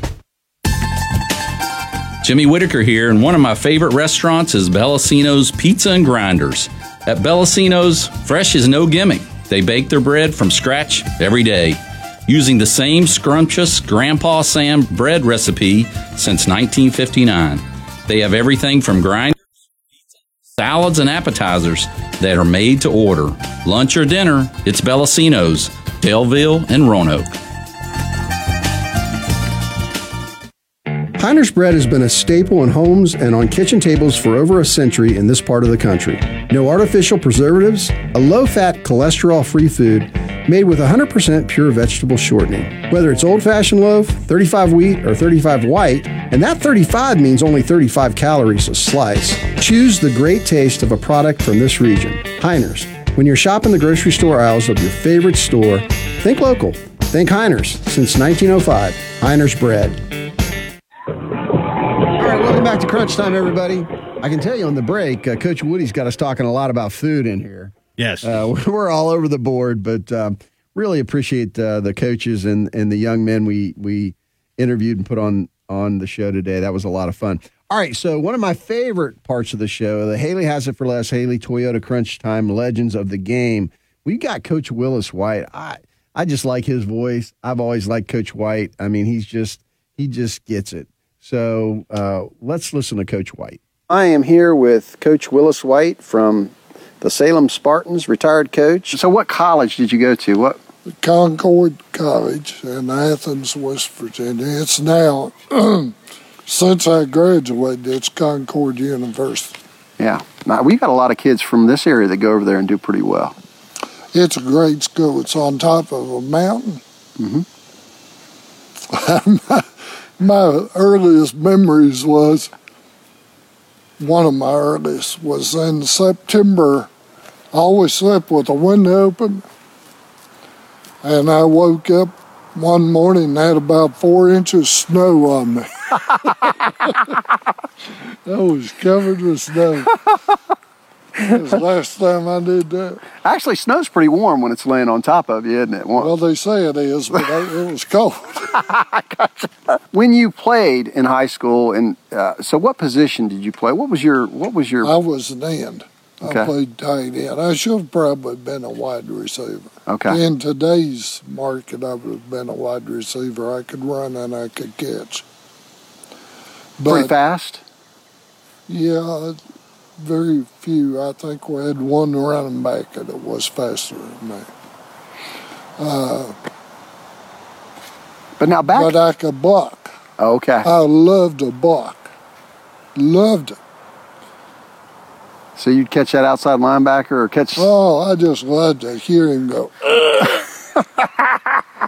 Jimmy Whitaker here, and one of my favorite restaurants is Bellacino's Pizza and Grinders. At Bellacino's, fresh is no gimmick. They bake their bread from scratch every day, using the same scrumptious Grandpa Sam bread recipe since 1959. They have everything from grinders, salads, and appetizers that are made to order. Lunch or dinner, it's Bellacino's, Daleville, and Roanoke. Heiner's bread has been a staple in homes and on kitchen tables for over a century in this part of the country. No artificial preservatives, a low fat, cholesterol free food made with 100% pure vegetable shortening. Whether it's old fashioned loaf, 35 wheat, or 35 white, and that 35 means only 35 calories a slice, choose the great taste of a product from this region. Heiner's. When you're shopping the grocery store aisles of your favorite store, think local. Think Heiner's. Since 1905, Heiner's Bread. Welcome back to Crunch Time, everybody. I can tell you on the break, uh, Coach Woody's got us talking a lot about food in here. Yes. Uh, we're all over the board, but um, really appreciate uh, the coaches and, and the young men we we interviewed and put on on the show today. That was a lot of fun. All right, so one of my favorite parts of the show, the Haley Has It for Less, Haley Toyota Crunch Time Legends of the Game. We got Coach Willis White. I I just like his voice. I've always liked Coach White. I mean, he's just he just gets it. So uh, let's listen to Coach White. I am here with Coach Willis White from the Salem Spartans, retired coach. So, what college did you go to? What? Concord College in Athens, West Virginia. It's now since I graduated, it's Concord University. Yeah. Now, we got a lot of kids from this area that go over there and do pretty well. It's a great school. It's on top of a mountain. Mm-hmm. my, earliest memories was one of my earliest was in September. I always slept with the window open, and I woke up one morning and had about four inches of snow on me. I was covered with snow. Was the last time I did that. Actually, snow's pretty warm when it's laying on top of you, isn't it? Well, they say it is, but it was cold. when you played in high school, and uh, so what position did you play? What was your what was your? I was an end. Okay. I played tight end. I should have probably been a wide receiver. Okay. In today's market, I would have been a wide receiver. I could run and I could catch. pretty fast. Yeah, very few. I think we had one running back that was faster than me. Uh, but now back. But I could block. Okay. I loved to block. Loved it. So you'd catch that outside linebacker or catch. Oh, I just loved to hear him go.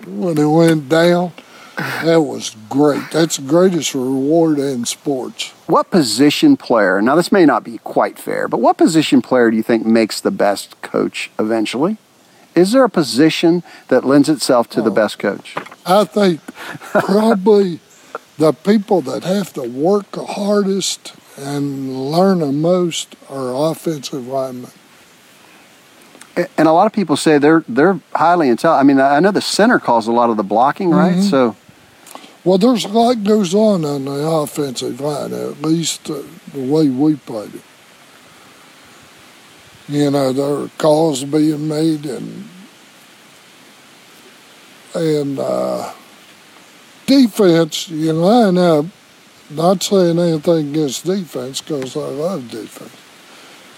when he went down, that was great. That's the greatest reward in sports. What position player? Now this may not be quite fair, but what position player do you think makes the best coach eventually? Is there a position that lends itself to the best coach? I think probably the people that have to work the hardest and learn the most are offensive linemen. And a lot of people say they're they're highly intelligent. I mean, I know the center calls a lot of the blocking, right? Mhm. So Well, there's a lot goes on on the offensive line, at least uh, the way we played it. You know, there are calls being made and and uh, defense. You line up. Not saying anything against defense because I love defense.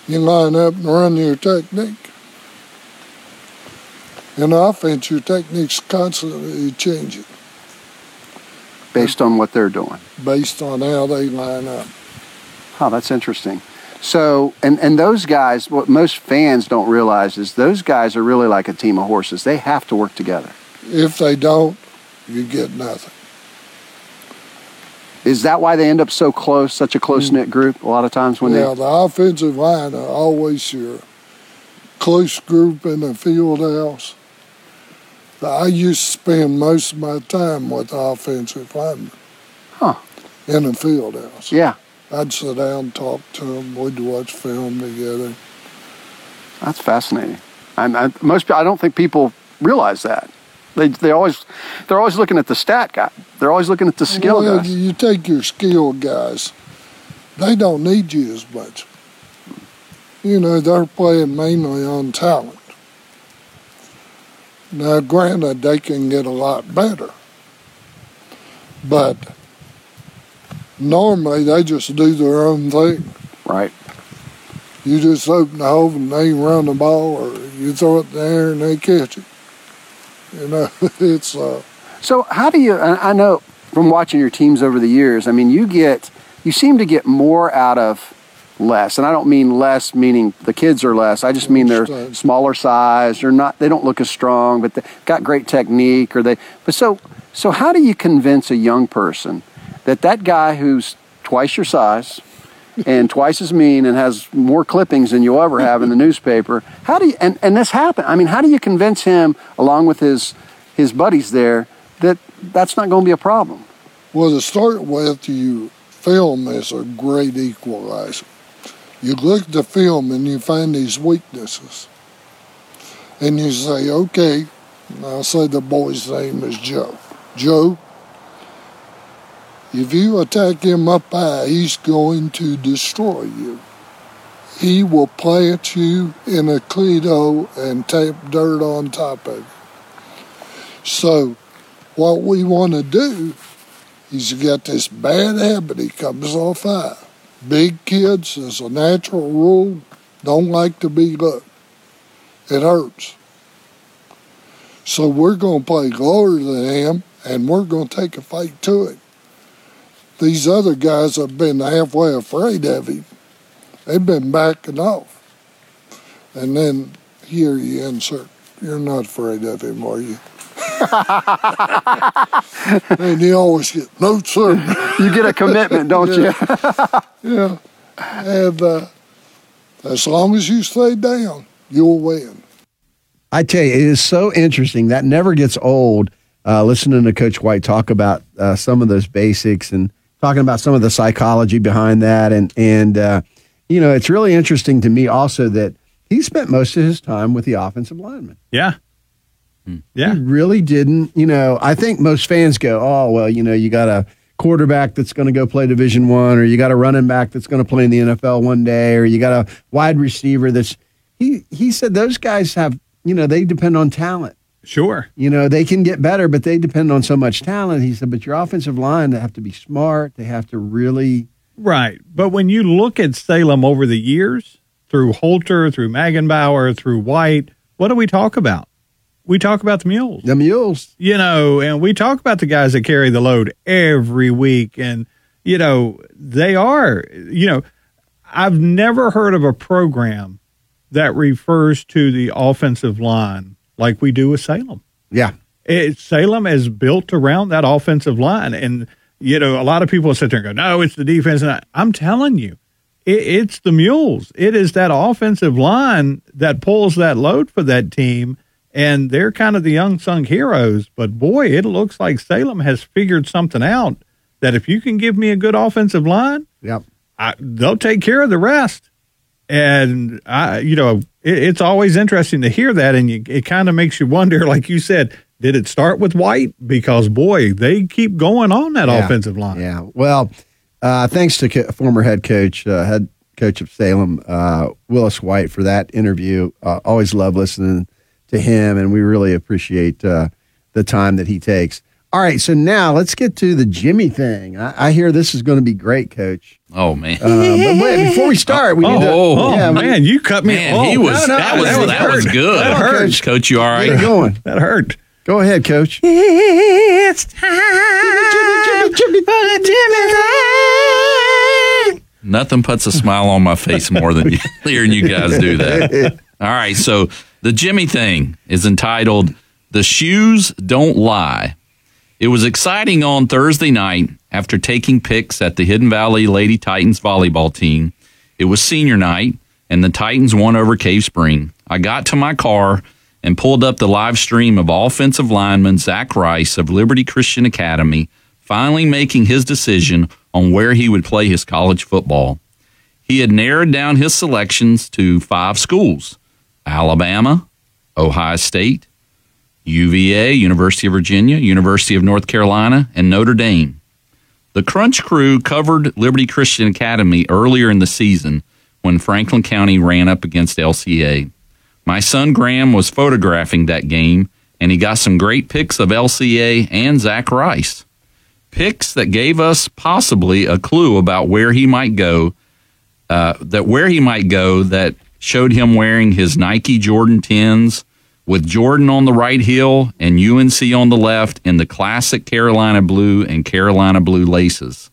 You line up and run your technique. In offense, your technique's constantly changing based on what they're doing. based on how they line up. Oh, that's interesting. So, and and those guys, what most fans don't realize is those guys are really like a team of horses. They have to work together. If they don't, you get nothing. Is that why they end up so close, such a close knit group? A lot of times when yeah, they. the offensive line are always your close group in the field house. I used to spend most of my time with offensive linemen. Huh. In the field house. Yeah. I'd sit down, talk to them, we'd watch film together. That's fascinating. And I, most, I don't think people realize that. They, they always, they're always looking at the stat guy. They're always looking at the skill well, guys. you take your skill guys, they don't need you as much. You know, they're playing mainly on talent. Now, granted, they can get a lot better, but normally they just do their own thing. Right. You just open the hole and they run the ball, or you throw it in the air and they catch it. You know, it's uh, So how do you? I I know from watching your teams over the years. I mean, you get, you seem to get more out of less, and I don't mean less meaning the kids are less. I just mean they're smaller size. They're not. They don't look as strong, but they got great technique. Or they. But so so how do you convince a young person that that guy who's twice your size? and twice as mean and has more clippings than you'll ever have in the newspaper. How do you and, and this happened? I mean, how do you convince him along with his his buddies there that that's not going to be a problem? Well, to start with, you film is a great equalizer. You look at the film and you find these weaknesses. And you say, okay, I'll say the boy's name is Joe. Joe, if you attack him up high, he's going to destroy you. He will plant you in a Cleto and tape dirt on top of you. So, what we want to do He's got this bad habit. He comes off high. Big kids, as a natural rule, don't like to be low. It hurts. So we're going to play lower than him, and we're going to take a fight to it. these other guys have been halfway afraid of him. They've been backing off. And then here you insert, you're not afraid of him, are you? and you always get, no, sir. You get a commitment, don't you? yeah. And uh, as long as you stay down, you'll win. I tell you, it is so interesting. That never gets old. Uh, listening to Coach White talk about uh, some of those basics and talking about some of the psychology behind that, and and uh, you know, it's really interesting to me also that he spent most of his time with the offensive lineman. Yeah. Hmm. Yeah. He really didn't, you know, I think most fans go, "Oh, well, you know, you got a quarterback that's going to go play Division 1 or you got a running back that's going to play in the NFL one day or you got a wide receiver that's he he said those guys have, you know, they depend on talent. Sure. You know, they can get better, but they depend on so much talent. He said, but your offensive line, they have to be smart. They have to really Right. But when you look at Salem over the years, through Holter, through Magenbauer, through White, what do we talk about? We talk about the mules. The mules. You know, and we talk about the guys that carry the load every week. And, you know, they are, you know, I've never heard of a program that refers to the offensive line like we do with Salem. Yeah. It, Salem is built around that offensive line. And, you know, a lot of people sit there and go, no, it's the defense. And I, I'm telling you, it, it's the mules. It is that offensive line that pulls that load for that team. And they're kind of the unsung heroes. But boy, it looks like Salem has figured something out that if you can give me a good offensive line, yep. I, they'll take care of the rest. And I, you know, it, it's always interesting to hear that, and you, it kind of makes you wonder, like you said, did it start with White? Because boy, they keep going on that Yeah. offensive line. Yeah. Well, uh, thanks to co- former head coach, uh, head coach of Salem, uh, Willis White, for that interview. Uh, always love listening to him, and we really appreciate uh, the time that he takes. All right, so now let's get to the Jimmy thing. I, I hear this is going to be great, Coach. Oh man! Uh, but wait, before we start, we oh, need to. oh, yeah, we- man, you cut me. Man, oh, he was no, no, that was that that, was was, good. That hurt. Coach, Coach, you all right? Get it going. That hurt. Go ahead, Coach. It's time Jimmy, Jimmy, Jimmy, for the Jimmy thing. Nothing puts a smile on my face more than hearing you guys do that. All right, so the Jimmy thing is entitled "The Shoes Don't Lie." It was exciting on Thursday night after taking pics at the Hidden Valley Lady Titans volleyball team. It was senior night, and the Titans won over Cave Spring. I got to my car and pulled up the live stream of offensive lineman Zach Rice of Liberty Christian Academy finally making his decision on where he would play his college football. He had narrowed down his selections to five schools Alabama, Ohio State, UVA, University of Virginia, University of North Carolina, and Notre Dame. The Crunch Crew covered Liberty Christian Academy earlier in the season when Franklin County ran up against LCA. My son Graham was photographing that game, and he got some great pics of LCA and Zach Rice. Pics that gave us possibly a clue about where he might go, uh, that where he might go that showed him wearing his Nike Jordan 10s with Jordan on the right heel and UNC on the left in the classic Carolina blue and Carolina blue laces.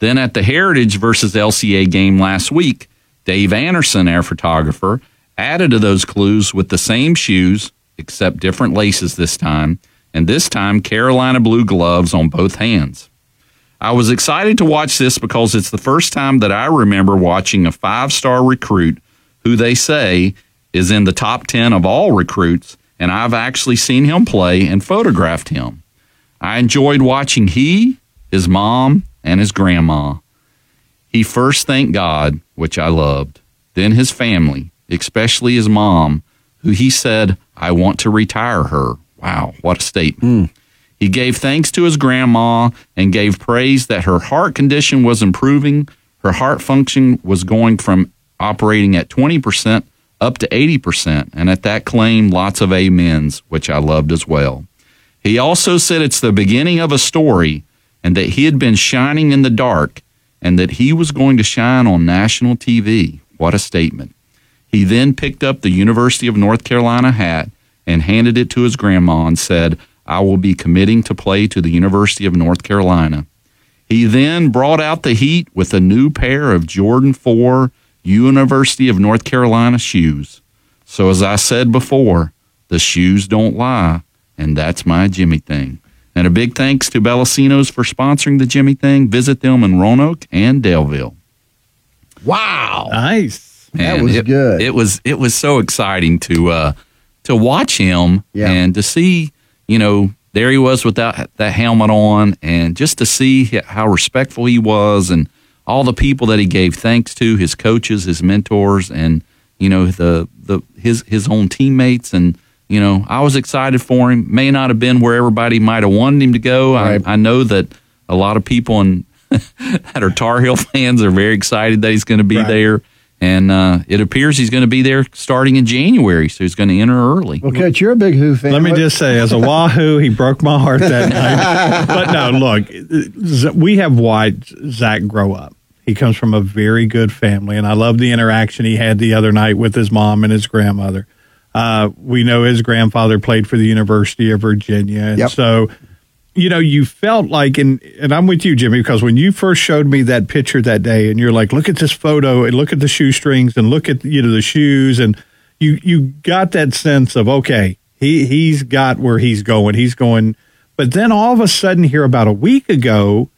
Then at the Heritage versus LCA game last week, Dave Anderson, our photographer, added to those clues with the same shoes, except different laces this time, and this time Carolina blue gloves on both hands. I was excited to watch this because it's the first time that I remember watching a five star recruit who they say is in the top 10 of all recruits, and I've actually seen him play and photographed him. I enjoyed watching he, his mom, and his grandma. He first thanked God, which I loved, then his family, especially his mom, who he said, I want to retire her. Wow, what a statement. Hmm. He gave thanks to his grandma and gave praise that her heart condition was improving. Her heart function was going from operating at 20% up to 80%. And at that claim, lots of amens, which I loved as well. He also said it's the beginning of a story and that he had been shining in the dark and that he was going to shine on national TV. What a statement. He then picked up the University of North Carolina hat and handed it to his grandma and said, I will be committing to play to the University of North Carolina. He then brought out the heat with a new pair of Jordan 4 University of North Carolina shoes. So, as I said before, the shoes don't lie, and that's my Jimmy thing. And a big thanks to Bellacino's for sponsoring the Jimmy thing. Visit them in Roanoke and Daleville. Wow. Nice. Man, was it, good. It was it was so exciting to uh, to watch him Yeah. and to see, you know, there he was without that helmet on, and just to see how respectful he was, and all the people that he gave thanks to, his coaches, his mentors, and you know the the his his own teammates, and you know I was excited for him. May not have been where everybody might have wanted him to go. I, I know that a lot of people in that are Tar Heel fans are very excited that he's going to be there. And uh, it appears he's going to be there starting in January, so he's going to enter early. Well, Coach, you're a big Hoo fan. Let me just say, as a Wahoo, he broke my heart that night. But no, look, we have watched Zach grow up. He comes from a very good family, and I love the interaction he had the other night with his mom and his grandmother. Uh, we know his grandfather played for the University of Virginia, and Yep. so you know, you felt like, and and I'm with you, Jimmy, because when you first showed me that picture that day, and you're like, look at this photo, and look at the shoestrings, and look at you know the shoes, and you you got that sense of okay, he he's got where he's going, he's going, but then all of a sudden, here about a week ago,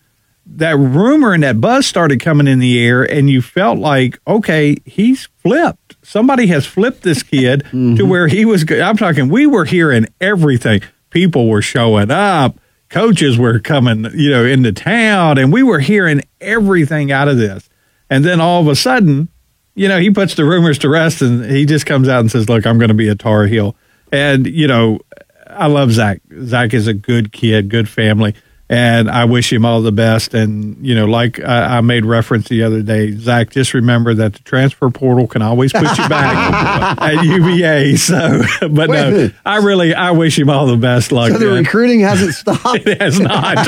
that rumor and that buzz started coming in the air, and you felt like okay, he's flipped. Somebody has flipped this kid to mm-hmm. where he was. I'm talking, we were hearing everything. People were showing up coaches were coming, you know, into town, and we were hearing everything out of this. And then all of a sudden, you know, he puts the rumors to rest, and he just comes out and says, "Look, I'm going to be a Tar Heel." And you know, I love Zach. Zach is a good kid, good family, and I wish him all the best. And you know, like I, I made reference the other day, Zach, just remember that the transfer portal can always put you back at UVA. So, but Wait no. I really I wish him all the best luck. So the man. recruiting hasn't stopped. It has not.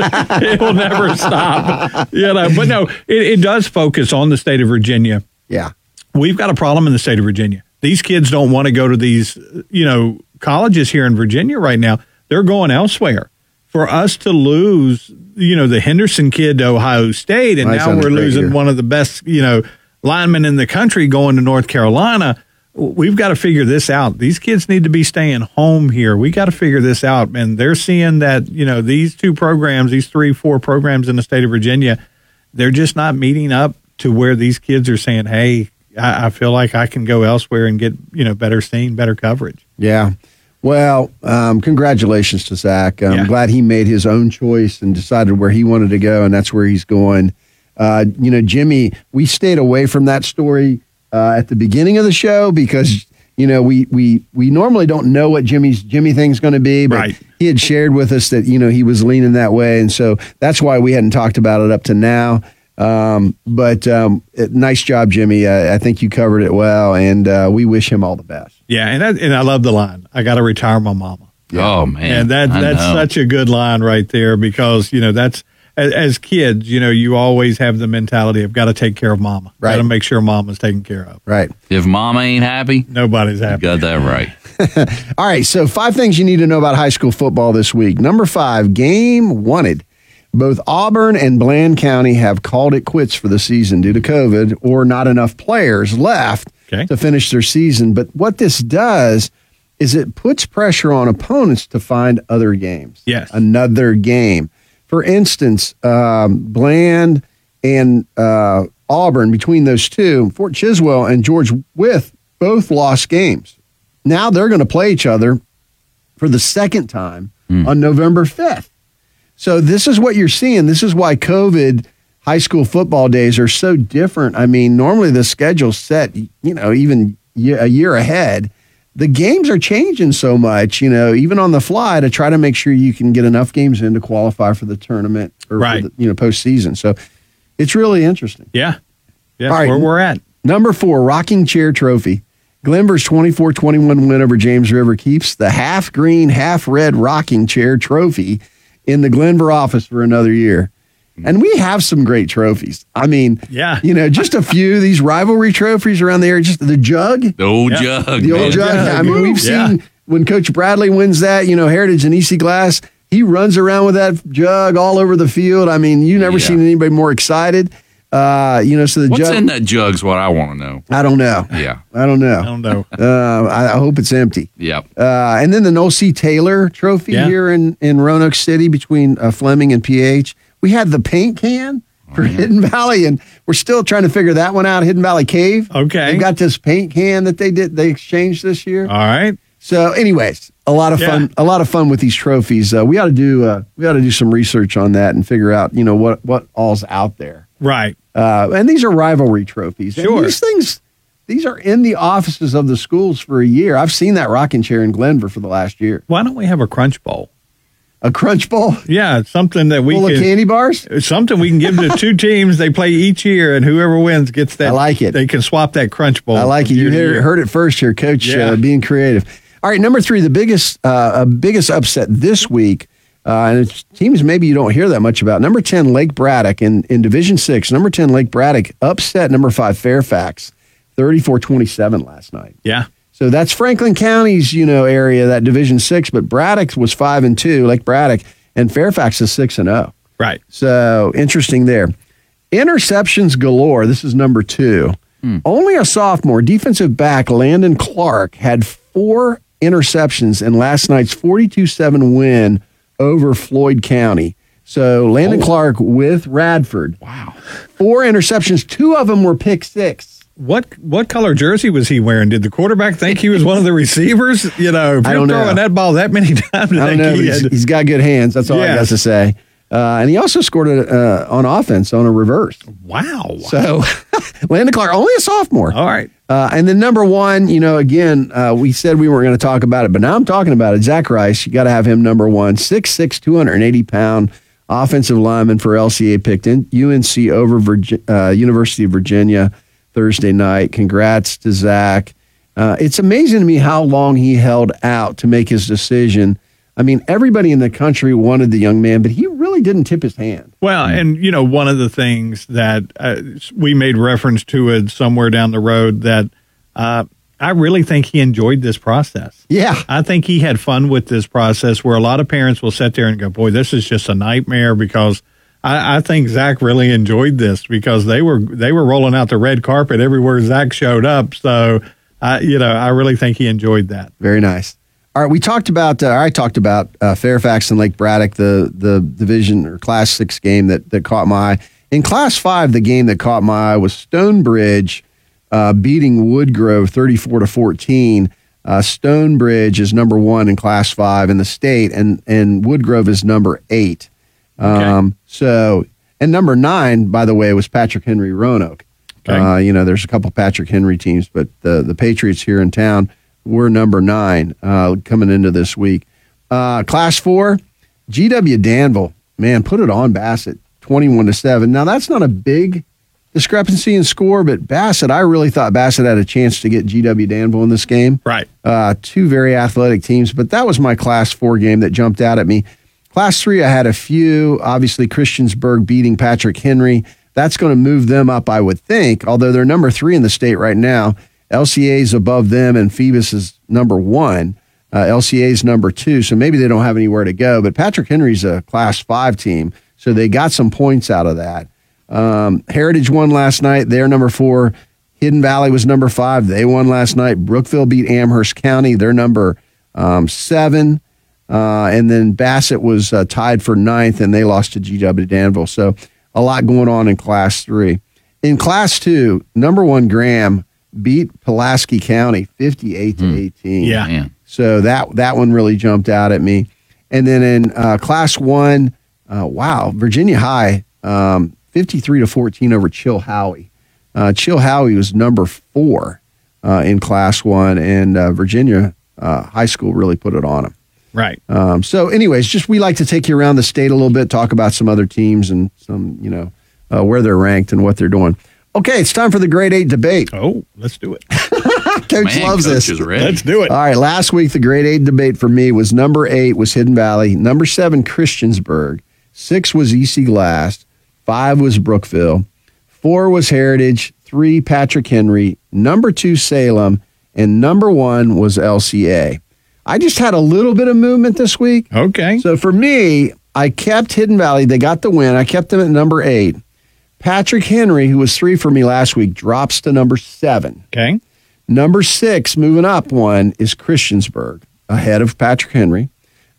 it will never stop. You know, but no, it, it does focus on the state of Virginia. Yeah. We've got a problem in the state of Virginia. These kids don't want to go to these, you know, colleges here in Virginia right now. They're going elsewhere. For us to lose, you know, the Henderson kid to Ohio State, and Nice now we're losing year. one of the best, you know, linemen in the country going to North Carolina. We've got to figure this out. These kids need to be staying home here. We got to figure this out. And they're seeing that, you know, these two programs, these three, four programs in the state of Virginia, they're just not meeting up to where these kids are saying, hey, I, I feel like I can go elsewhere and get, you know, better seen, better coverage. Yeah. Well, um, congratulations to Zach. I'm Yeah. glad he made his own choice and decided where he wanted to go, and that's where he's going. Uh, you know, Jimmy, we stayed away from that story uh, at the beginning of the show because you know we we we normally don't know what Jimmy's Jimmy thing's going to be, but Right. he had shared with us that you know he was leaning that way, and so that's why we hadn't talked about it up to now. Um, but um, nice job, Jimmy. Uh, I think you covered it well, and uh, we wish him all the best. Yeah. And, that, and I love the line I got to retire my mama. Oh man, and that I that's know. such a good line right there because you know that's as, as kids you know you always have the mentality of got to take care of mama got to make sure mama's taken care of Right. If Mama ain't happy, nobody's you happy got that right. All right, so five things you need to know about high school football this week. Number five, game wanted. Both Auburn and Bland County have called it quits for the season due to COVID or not enough players left Okay. to finish their season. But what this does is it puts pressure on opponents to find other games. Yes. Another game. For instance, um, Bland and uh, Auburn, between those two, Fort Chiswell and George Wythe both lost games. Now they're going to play each other for the second time on November 5th. So this is what you're seeing. This is why COVID high school football days are so different. I mean, normally the schedule's set, you know, even a year ahead. The games are changing so much, you know, even on the fly to try to make sure you can get enough games in to qualify for the tournament or Right. the, you know postseason. So it's really interesting. yeah yeah All right. where we're at Number four, Rocking Chair Trophy. Glenvar's 24 21 win over James River keeps the half green, half red rocking chair trophy in the Glenvar office for another year. Mm-hmm. And we have some great trophies. I mean, Yeah. you know, just a few these rivalry trophies around there. Just the jug, The old Yeah. jug. the old man. jug. I mean, we've Yeah. seen when Coach Bradley wins that. You know, Heritage and EC Glass. He runs around with that jug all over the field. I mean, you never Yeah. seen anybody more excited. Uh, you know, so the What's jug. in that jug's what I want to know. I don't know. Yeah. I don't know. I don't know. Uh, I, I hope it's empty. Yep. Uh, and then the Noel C. Taylor Trophy Yeah. here in, in Roanoke City between uh, Fleming and PH. We had the paint can for Hidden Valley, and we're still trying to figure that one out. Hidden Valley Cave. Okay. They got this paint can that they did they exchanged this year. All right. So, anyways, a lot of Yeah. fun. A lot of fun with these trophies. Uh, we ought to do uh, we ought to do some research on that and figure out you know what what all's out there. Right. Uh, and these are rivalry trophies. And Sure. these things, these are in the offices of the schools for a year. I've seen that rocking chair in Glenvar for the last year. Why don't we have a crunch bowl? A crunch bowl Yeah, something that we full can, of candy bars. Something we can give to two teams. They play each year, and whoever wins gets that. I like it. They can swap that crunch bowl. I like it. You heard, heard it first here, Coach. Yeah. Uh, being creative. All right, number three, the biggest, uh, uh, biggest upset this week, uh, and it's teams maybe you don't hear that much about. Number ten, Lake Braddock in in Division Six. Number ten, Lake Braddock upset number five Fairfax, 34-27 last night. Yeah. So that's Franklin County's, you know, area, that Division Six. But Braddock was five and two, Lake Braddock, and Fairfax is six and zero. Right. So interesting there. Interceptions galore. This is number two. Only a sophomore defensive back, Landon Clark, had four interceptions in last night's 42 7 win over Floyd County. So Landon oh. Clark with Radford. Wow. Four interceptions. Two of them were pick six. What what color jersey was he wearing? Did the quarterback think he was one of the receivers? You know, if you're don't know. throwing that ball that many times, I don't know. he He's, had- he's got good hands. That's all I got to say. Uh, and he also scored a, uh, on offense on a reverse. wow. So Landon Clark, only a sophomore. All right. Uh, and then number one, you know, again, uh, we said we weren't going to talk about it, but now I'm talking about it. Zach Rice, you got to have him number one. 6'6", 280 pound offensive lineman for LCA picked in UNC over Virgi- uh, University of Virginia Thursday night. Congrats to Zach. Uh, it's amazing to me how long he held out to make his decision. I mean, everybody in the country wanted the young man, but he really didn't tip his hand. Well, and you know, one of the things that uh, we made reference to it somewhere down the road that uh, I really think he enjoyed this process. Yeah. I think he had fun with this process where a lot of parents will sit there and go, boy, this is just a nightmare because I, I think Zach really enjoyed this because they were they were rolling out the red carpet everywhere Zach showed up. So, I, you know, I really think he enjoyed that. Very nice. All right, we talked about. Uh, I talked about uh, Fairfax and Lake Braddock, the the division or Class Six game that that caught my eye. In Class Five, the game that caught my eye was Stonebridge uh, beating Woodgrove thirty-four to fourteen. Uh, Stonebridge is number one in Class Five in the state, and and Woodgrove is number eight. Um, So, and number nine, by the way, was Patrick Henry Roanoke. Uh, you know, there's a couple Patrick Henry teams, but the the Patriots here in town were number nine uh, coming into this week. Uh, class four, GW Danville, man, put it on Bassett, twenty-one to seven. Now that's not a big discrepancy in score, but Bassett, I really thought Bassett had a chance to get GW Danville in this game. Right. Uh, two very athletic teams, but that was my class four game that jumped out at me. Class three, I had a few. Obviously, Christiansburg beating Patrick Henry. That's going to move them up, I would think, although they're number three in the state right now. LCA is above them, and Phoebus is number one. Uh, LCA is number two, so maybe they don't have anywhere to go. But Patrick Henry's a class five team, so they got some points out of that. Um, Heritage won last night. They're number four. Hidden Valley was number five. They won last night. Brookville beat Amherst County. They're number um, seven. Uh, and then Bassett was uh, tied for ninth, and they lost to GW Danville. So a lot going on in Class Three. In Class Two, number one Graham beat Pulaski County fifty-eight to eighteen. Yeah. Man. So that that one really jumped out at me. And then in uh, Class One, uh, wow, Virginia High um, fifty-three to fourteen over Chilhowie. Uh, Chilhowie was number four uh, in Class One, and uh, Virginia uh, High School really put it on them. Right. Um, so, anyways, just we like to take you around the state a little bit, talk about some other teams and some, you know, uh, where they're ranked and what they're doing. Okay, it's time for the grade eight debate. Oh, let's do it. Coach Man, loves Coach this. is ready. Let's do it. All right, last week the grade eight debate for me was number eight was Hidden Valley, number seven Christiansburg, six was EC Glass, five was Brookville, four was Heritage, three Patrick Henry, number two Salem, and number one was LCA. I just had a little bit of movement this week. Okay. So for me, I kept Hidden Valley. They got the win. I kept them at number eight. Patrick Henry, who was three for me last week, drops to number seven. Okay. Number six, moving up one, is Christiansburg, ahead of Patrick Henry.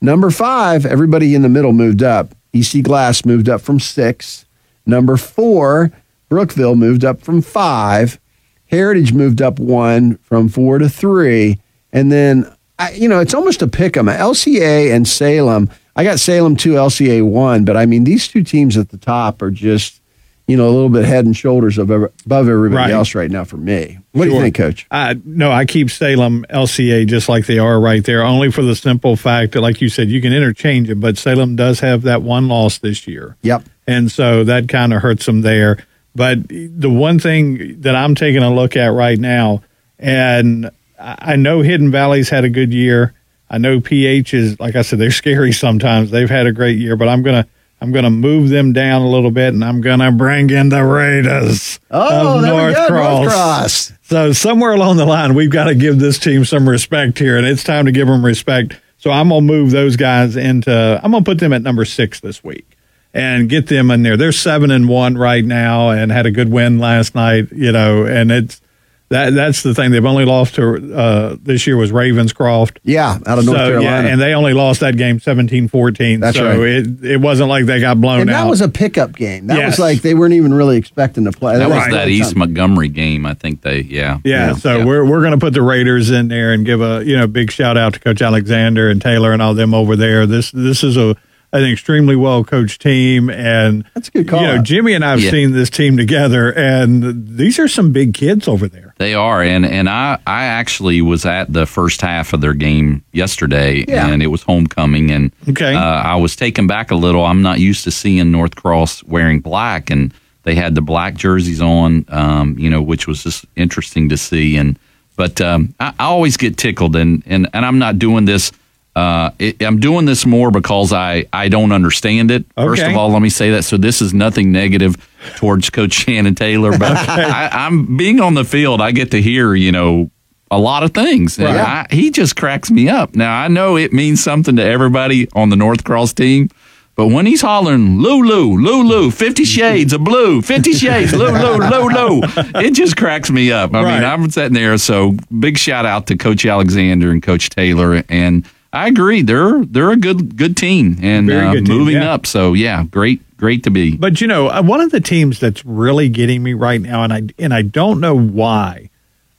Number five, everybody in the middle moved up. EC Glass moved up from six. Number four, Brookville moved up from five. Heritage moved up one from four to three. And then, I, you know, it's almost a pick 'em. LCA and Salem. I got Salem two, LCA one, but I mean, these two teams at the top are just, you know, a little bit head and shoulders of, ev- above everybody Right. else right now for me. What do you think, Coach? Uh, no, I keep Salem LCA just like they are right there, only for the simple fact that, like you said, you can interchange it, but Salem does have that one loss this year. Yep. And so that kind of hurts them there. But the one thing that I'm taking a look at right now, and I I know Hidden Valley's had a good year. I know PH is, like I said, they're scary sometimes. They've had a great year, but I'm gonna I'm gonna move them down a little bit, and I'm gonna bring in the Raiders Oh, of North Cross. North Cross. So somewhere along the line, we've got to give this team some respect here, and it's time to give them respect. So I'm gonna move those guys into. I'm gonna put them at number six this week and get them in there. They're seven and one right now, and had a good win last night. You know, and it's that that's the thing. They've only lost to uh, this year was Ravenscroft. Yeah, out of North So, Carolina. Yeah, and they only lost that game 17-14. That's so right. it it wasn't like they got blown out. and that out. was a pickup game. That Yes. was like they weren't even really expecting to play. That was was that East Montgomery game. I think they, yeah. Yeah, so we're we're going to put the Raiders in there and give a you know big shout out to Coach Alexander and Taylor and all them over there. This this is a an extremely well coached team, and that's a good call. You know, Jimmy and I've Yeah. seen this team together, and these are some big kids over there. They are, and and I I actually was at the first half of their game yesterday, Yeah. and it was homecoming, and Okay. uh, I was taken back a little. I'm not used to seeing North Cross wearing black, and they had the black jerseys on, um, you know, which was just interesting to see. And but um, I, I always get tickled, and and and I'm not doing this. Uh, it, I'm doing this more because I, I don't understand it. First of all, let me say that. So this is nothing negative towards Coach Shannon Taylor, but I, I'm being on the field. I get to hear you know a lot of things. Right. I, he just cracks me up. Now I know it means something to everybody on the North Cross team. But when he's hollering Lulu, Lulu, Fifty Shades of Blue, Fifty Shades, Lulu, Lulu, it just cracks me up. I Right. mean, I'm sitting there. So big shout out to Coach Alexander and Coach Taylor, and I agree. They're they're a good good team and Very uh, good team, moving yeah. up. So yeah, great great to be. But you know, uh, one of the teams that's really getting me right now, and I and I don't know why,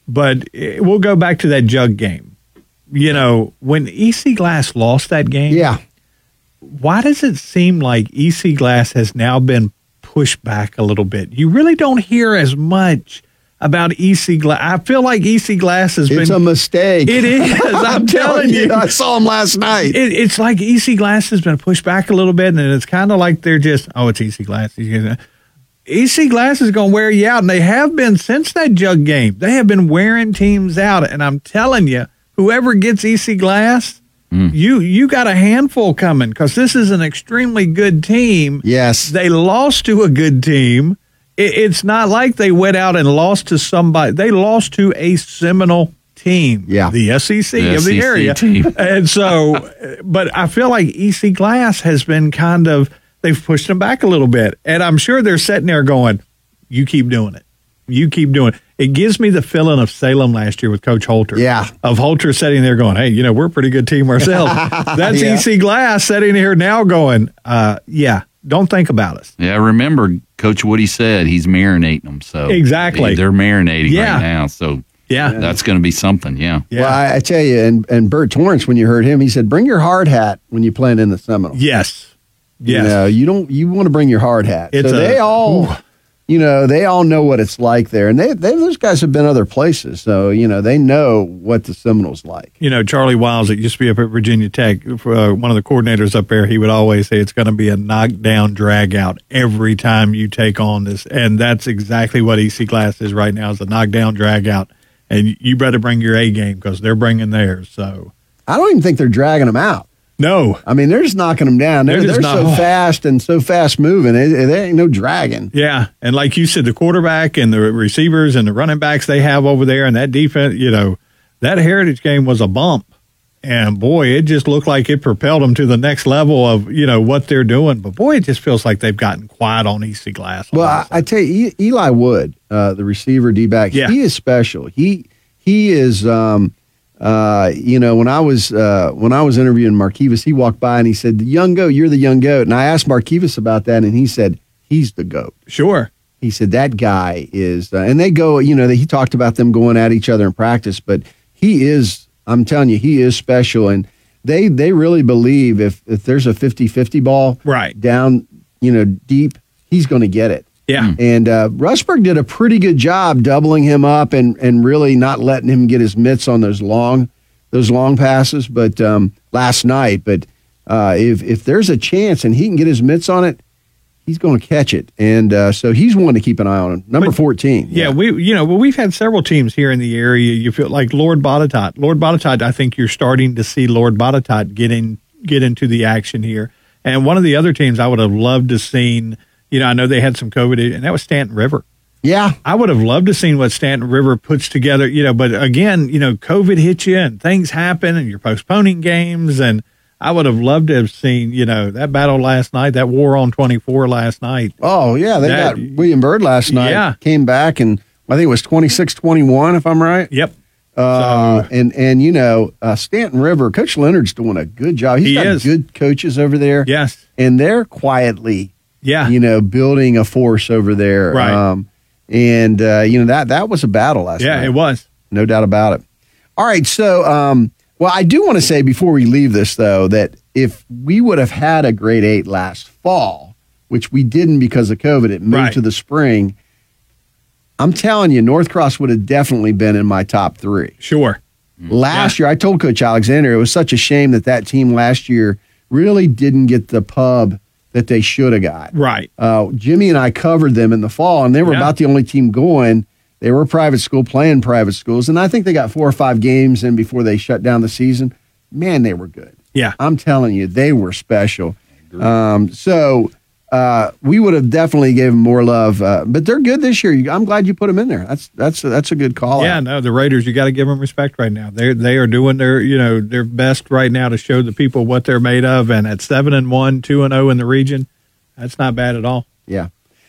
but eh, we'll go back to that jug game. You know, when EC Glass lost that game, yeah. Why does it seem like EC Glass has now been pushed back a little bit? You really don't hear as much about EC Glass. I feel like EC Glass has It's been a mistake. It is. I'm, telling you. I saw him last night. It, it's like EC Glass has been pushed back a little bit, and it's kind of like they're just, oh, it's EC Glass. EC Glass is going to wear you out, and they have been since that jug game. They have been wearing teams out, and I'm telling you, whoever gets EC Glass, mm. you you got a handful coming because this is an extremely good team. Yes, they lost to a good team. It, it's not like they went out and lost to somebody. They lost to a Seminole team. Yeah, the SEC The of the SEC area. team. And so, but I feel like EC Glass has been kind of they've pushed them back a little bit, and I'm sure they're sitting there going, "You keep doing it, you keep doing it." It gives me the feeling of Salem last year with Coach Holter. Yeah, of Holter sitting there going, "Hey, you know, we're a pretty good team ourselves." That's Yeah. EC Glass sitting here now going, uh, "Yeah, don't think about us." Yeah, remember Coach Woody said he's marinating them. So Exactly. they're marinating Yeah. right now. So Yeah. that's going to be something. Yeah, yeah. Well, I, I tell you, and, and Bert Torrance, when you heard him, he said, "Bring your hard hat when you playing in the Seminole." Yes, yes. You know, you don't. You want to bring your hard hat. It's so a- they all, you know, they all know what it's like there, and they, they those guys have been other places, so you know they know what the Seminoles like. you know, Charley Wiles that used to be up at Virginia Tech, uh, one of the coordinators up there, he would always say it's going to be a knockdown drag out every time you take on this. And that's exactly what EC Glass is right now is a knockdown drag out. And you better bring your A game because they're bringing theirs. So, I don't even think they're dragging them out. No, I mean they're just knocking them down. They're, They're they're, so fast and so fast moving. There ain't no dragging. yeah. And like you said, the quarterback and the receivers and the running backs they have over there and that defense, you know, that Heritage game was a bump. And boy, it just looked like it propelled them to the next level of you know what they're doing. But boy, it just feels like they've gotten quiet on EC Glass. Well, I, I tell you, Eli Wood, uh, the receiver D back, Yeah. he is special. He he is. Um, uh, you know, when I was uh, when I was interviewing Marquivas, he walked by and he said, "The young goat, you're the young goat." And I asked Marquivas about that, and he said, "He's the goat." Sure. He said that guy is, uh, and they go. You know, he talked about them going at each other in practice, but he is. I'm telling you, he is special, and they they really believe if if there's a 50-50 ball right down, you know, deep, he's going to get it. Yeah. And uh, Rushberg did a pretty good job doubling him up and and really not letting him get his mitts on those long those long passes. But um, last night, but uh, if if there's a chance and he can get his mitts on it, he's going to catch it. And uh, so he's one to keep an eye on. Number fourteen. Yeah, we you know well we've had several teams here in the area. You feel like Lord Botetourt. Lord Botetourt, I think you're starting to see Lord Botetourt get in get into the action here. And one of the other teams I would have loved to seen. You know, I know they had some COVID, and that was Staunton River. Yeah, I would have loved to seen what Staunton River puts together. You know, but again, you know, COVID hits you and things happen, and you're postponing games, and I would have loved to have seen you know that battle last night, that war on 24 last night. Oh yeah, they That- got William Byrd last night. Yeah. came back and I think it was 26-21, if I'm right. Yep. Uh, and and you know uh, Staunton River, Coach Leonard's doing a good job. He's He got is. good coaches over there. Yes, and they're quietly, yeah, you know, building a force over there. Right. Um, and uh, you know that that was a battle last Yeah, night. it was. no doubt about it. All right, so um, well, I do want to say before we leave this though that if we would have had a grade eight last fall, which we didn't because of COVID, it moved Right. to the spring. I'm telling you, North Cross would have definitely been in my top three. Sure. Last year, I told Coach Alexander it was such a shame that that team last year really didn't get the pub that they should have got. Right. Uh, Jimmy and I covered them in the fall, and they were Yeah. about the only team going. They were a private school playing private schools, and I think they got four or five games in before they shut down the season. Man, they were good. Yeah. I'm telling you, they were special. Um, so uh, we would have definitely gave them more love, uh, but they're good this year. I'm glad you put them in there. That's that's that's a good call. Yeah, out. no, the Raiders, you got to give them respect right now. They they are doing their you know their best right now to show the people what they're made of. And at seven and one, two and zero in the region, that's not bad at all. Yeah.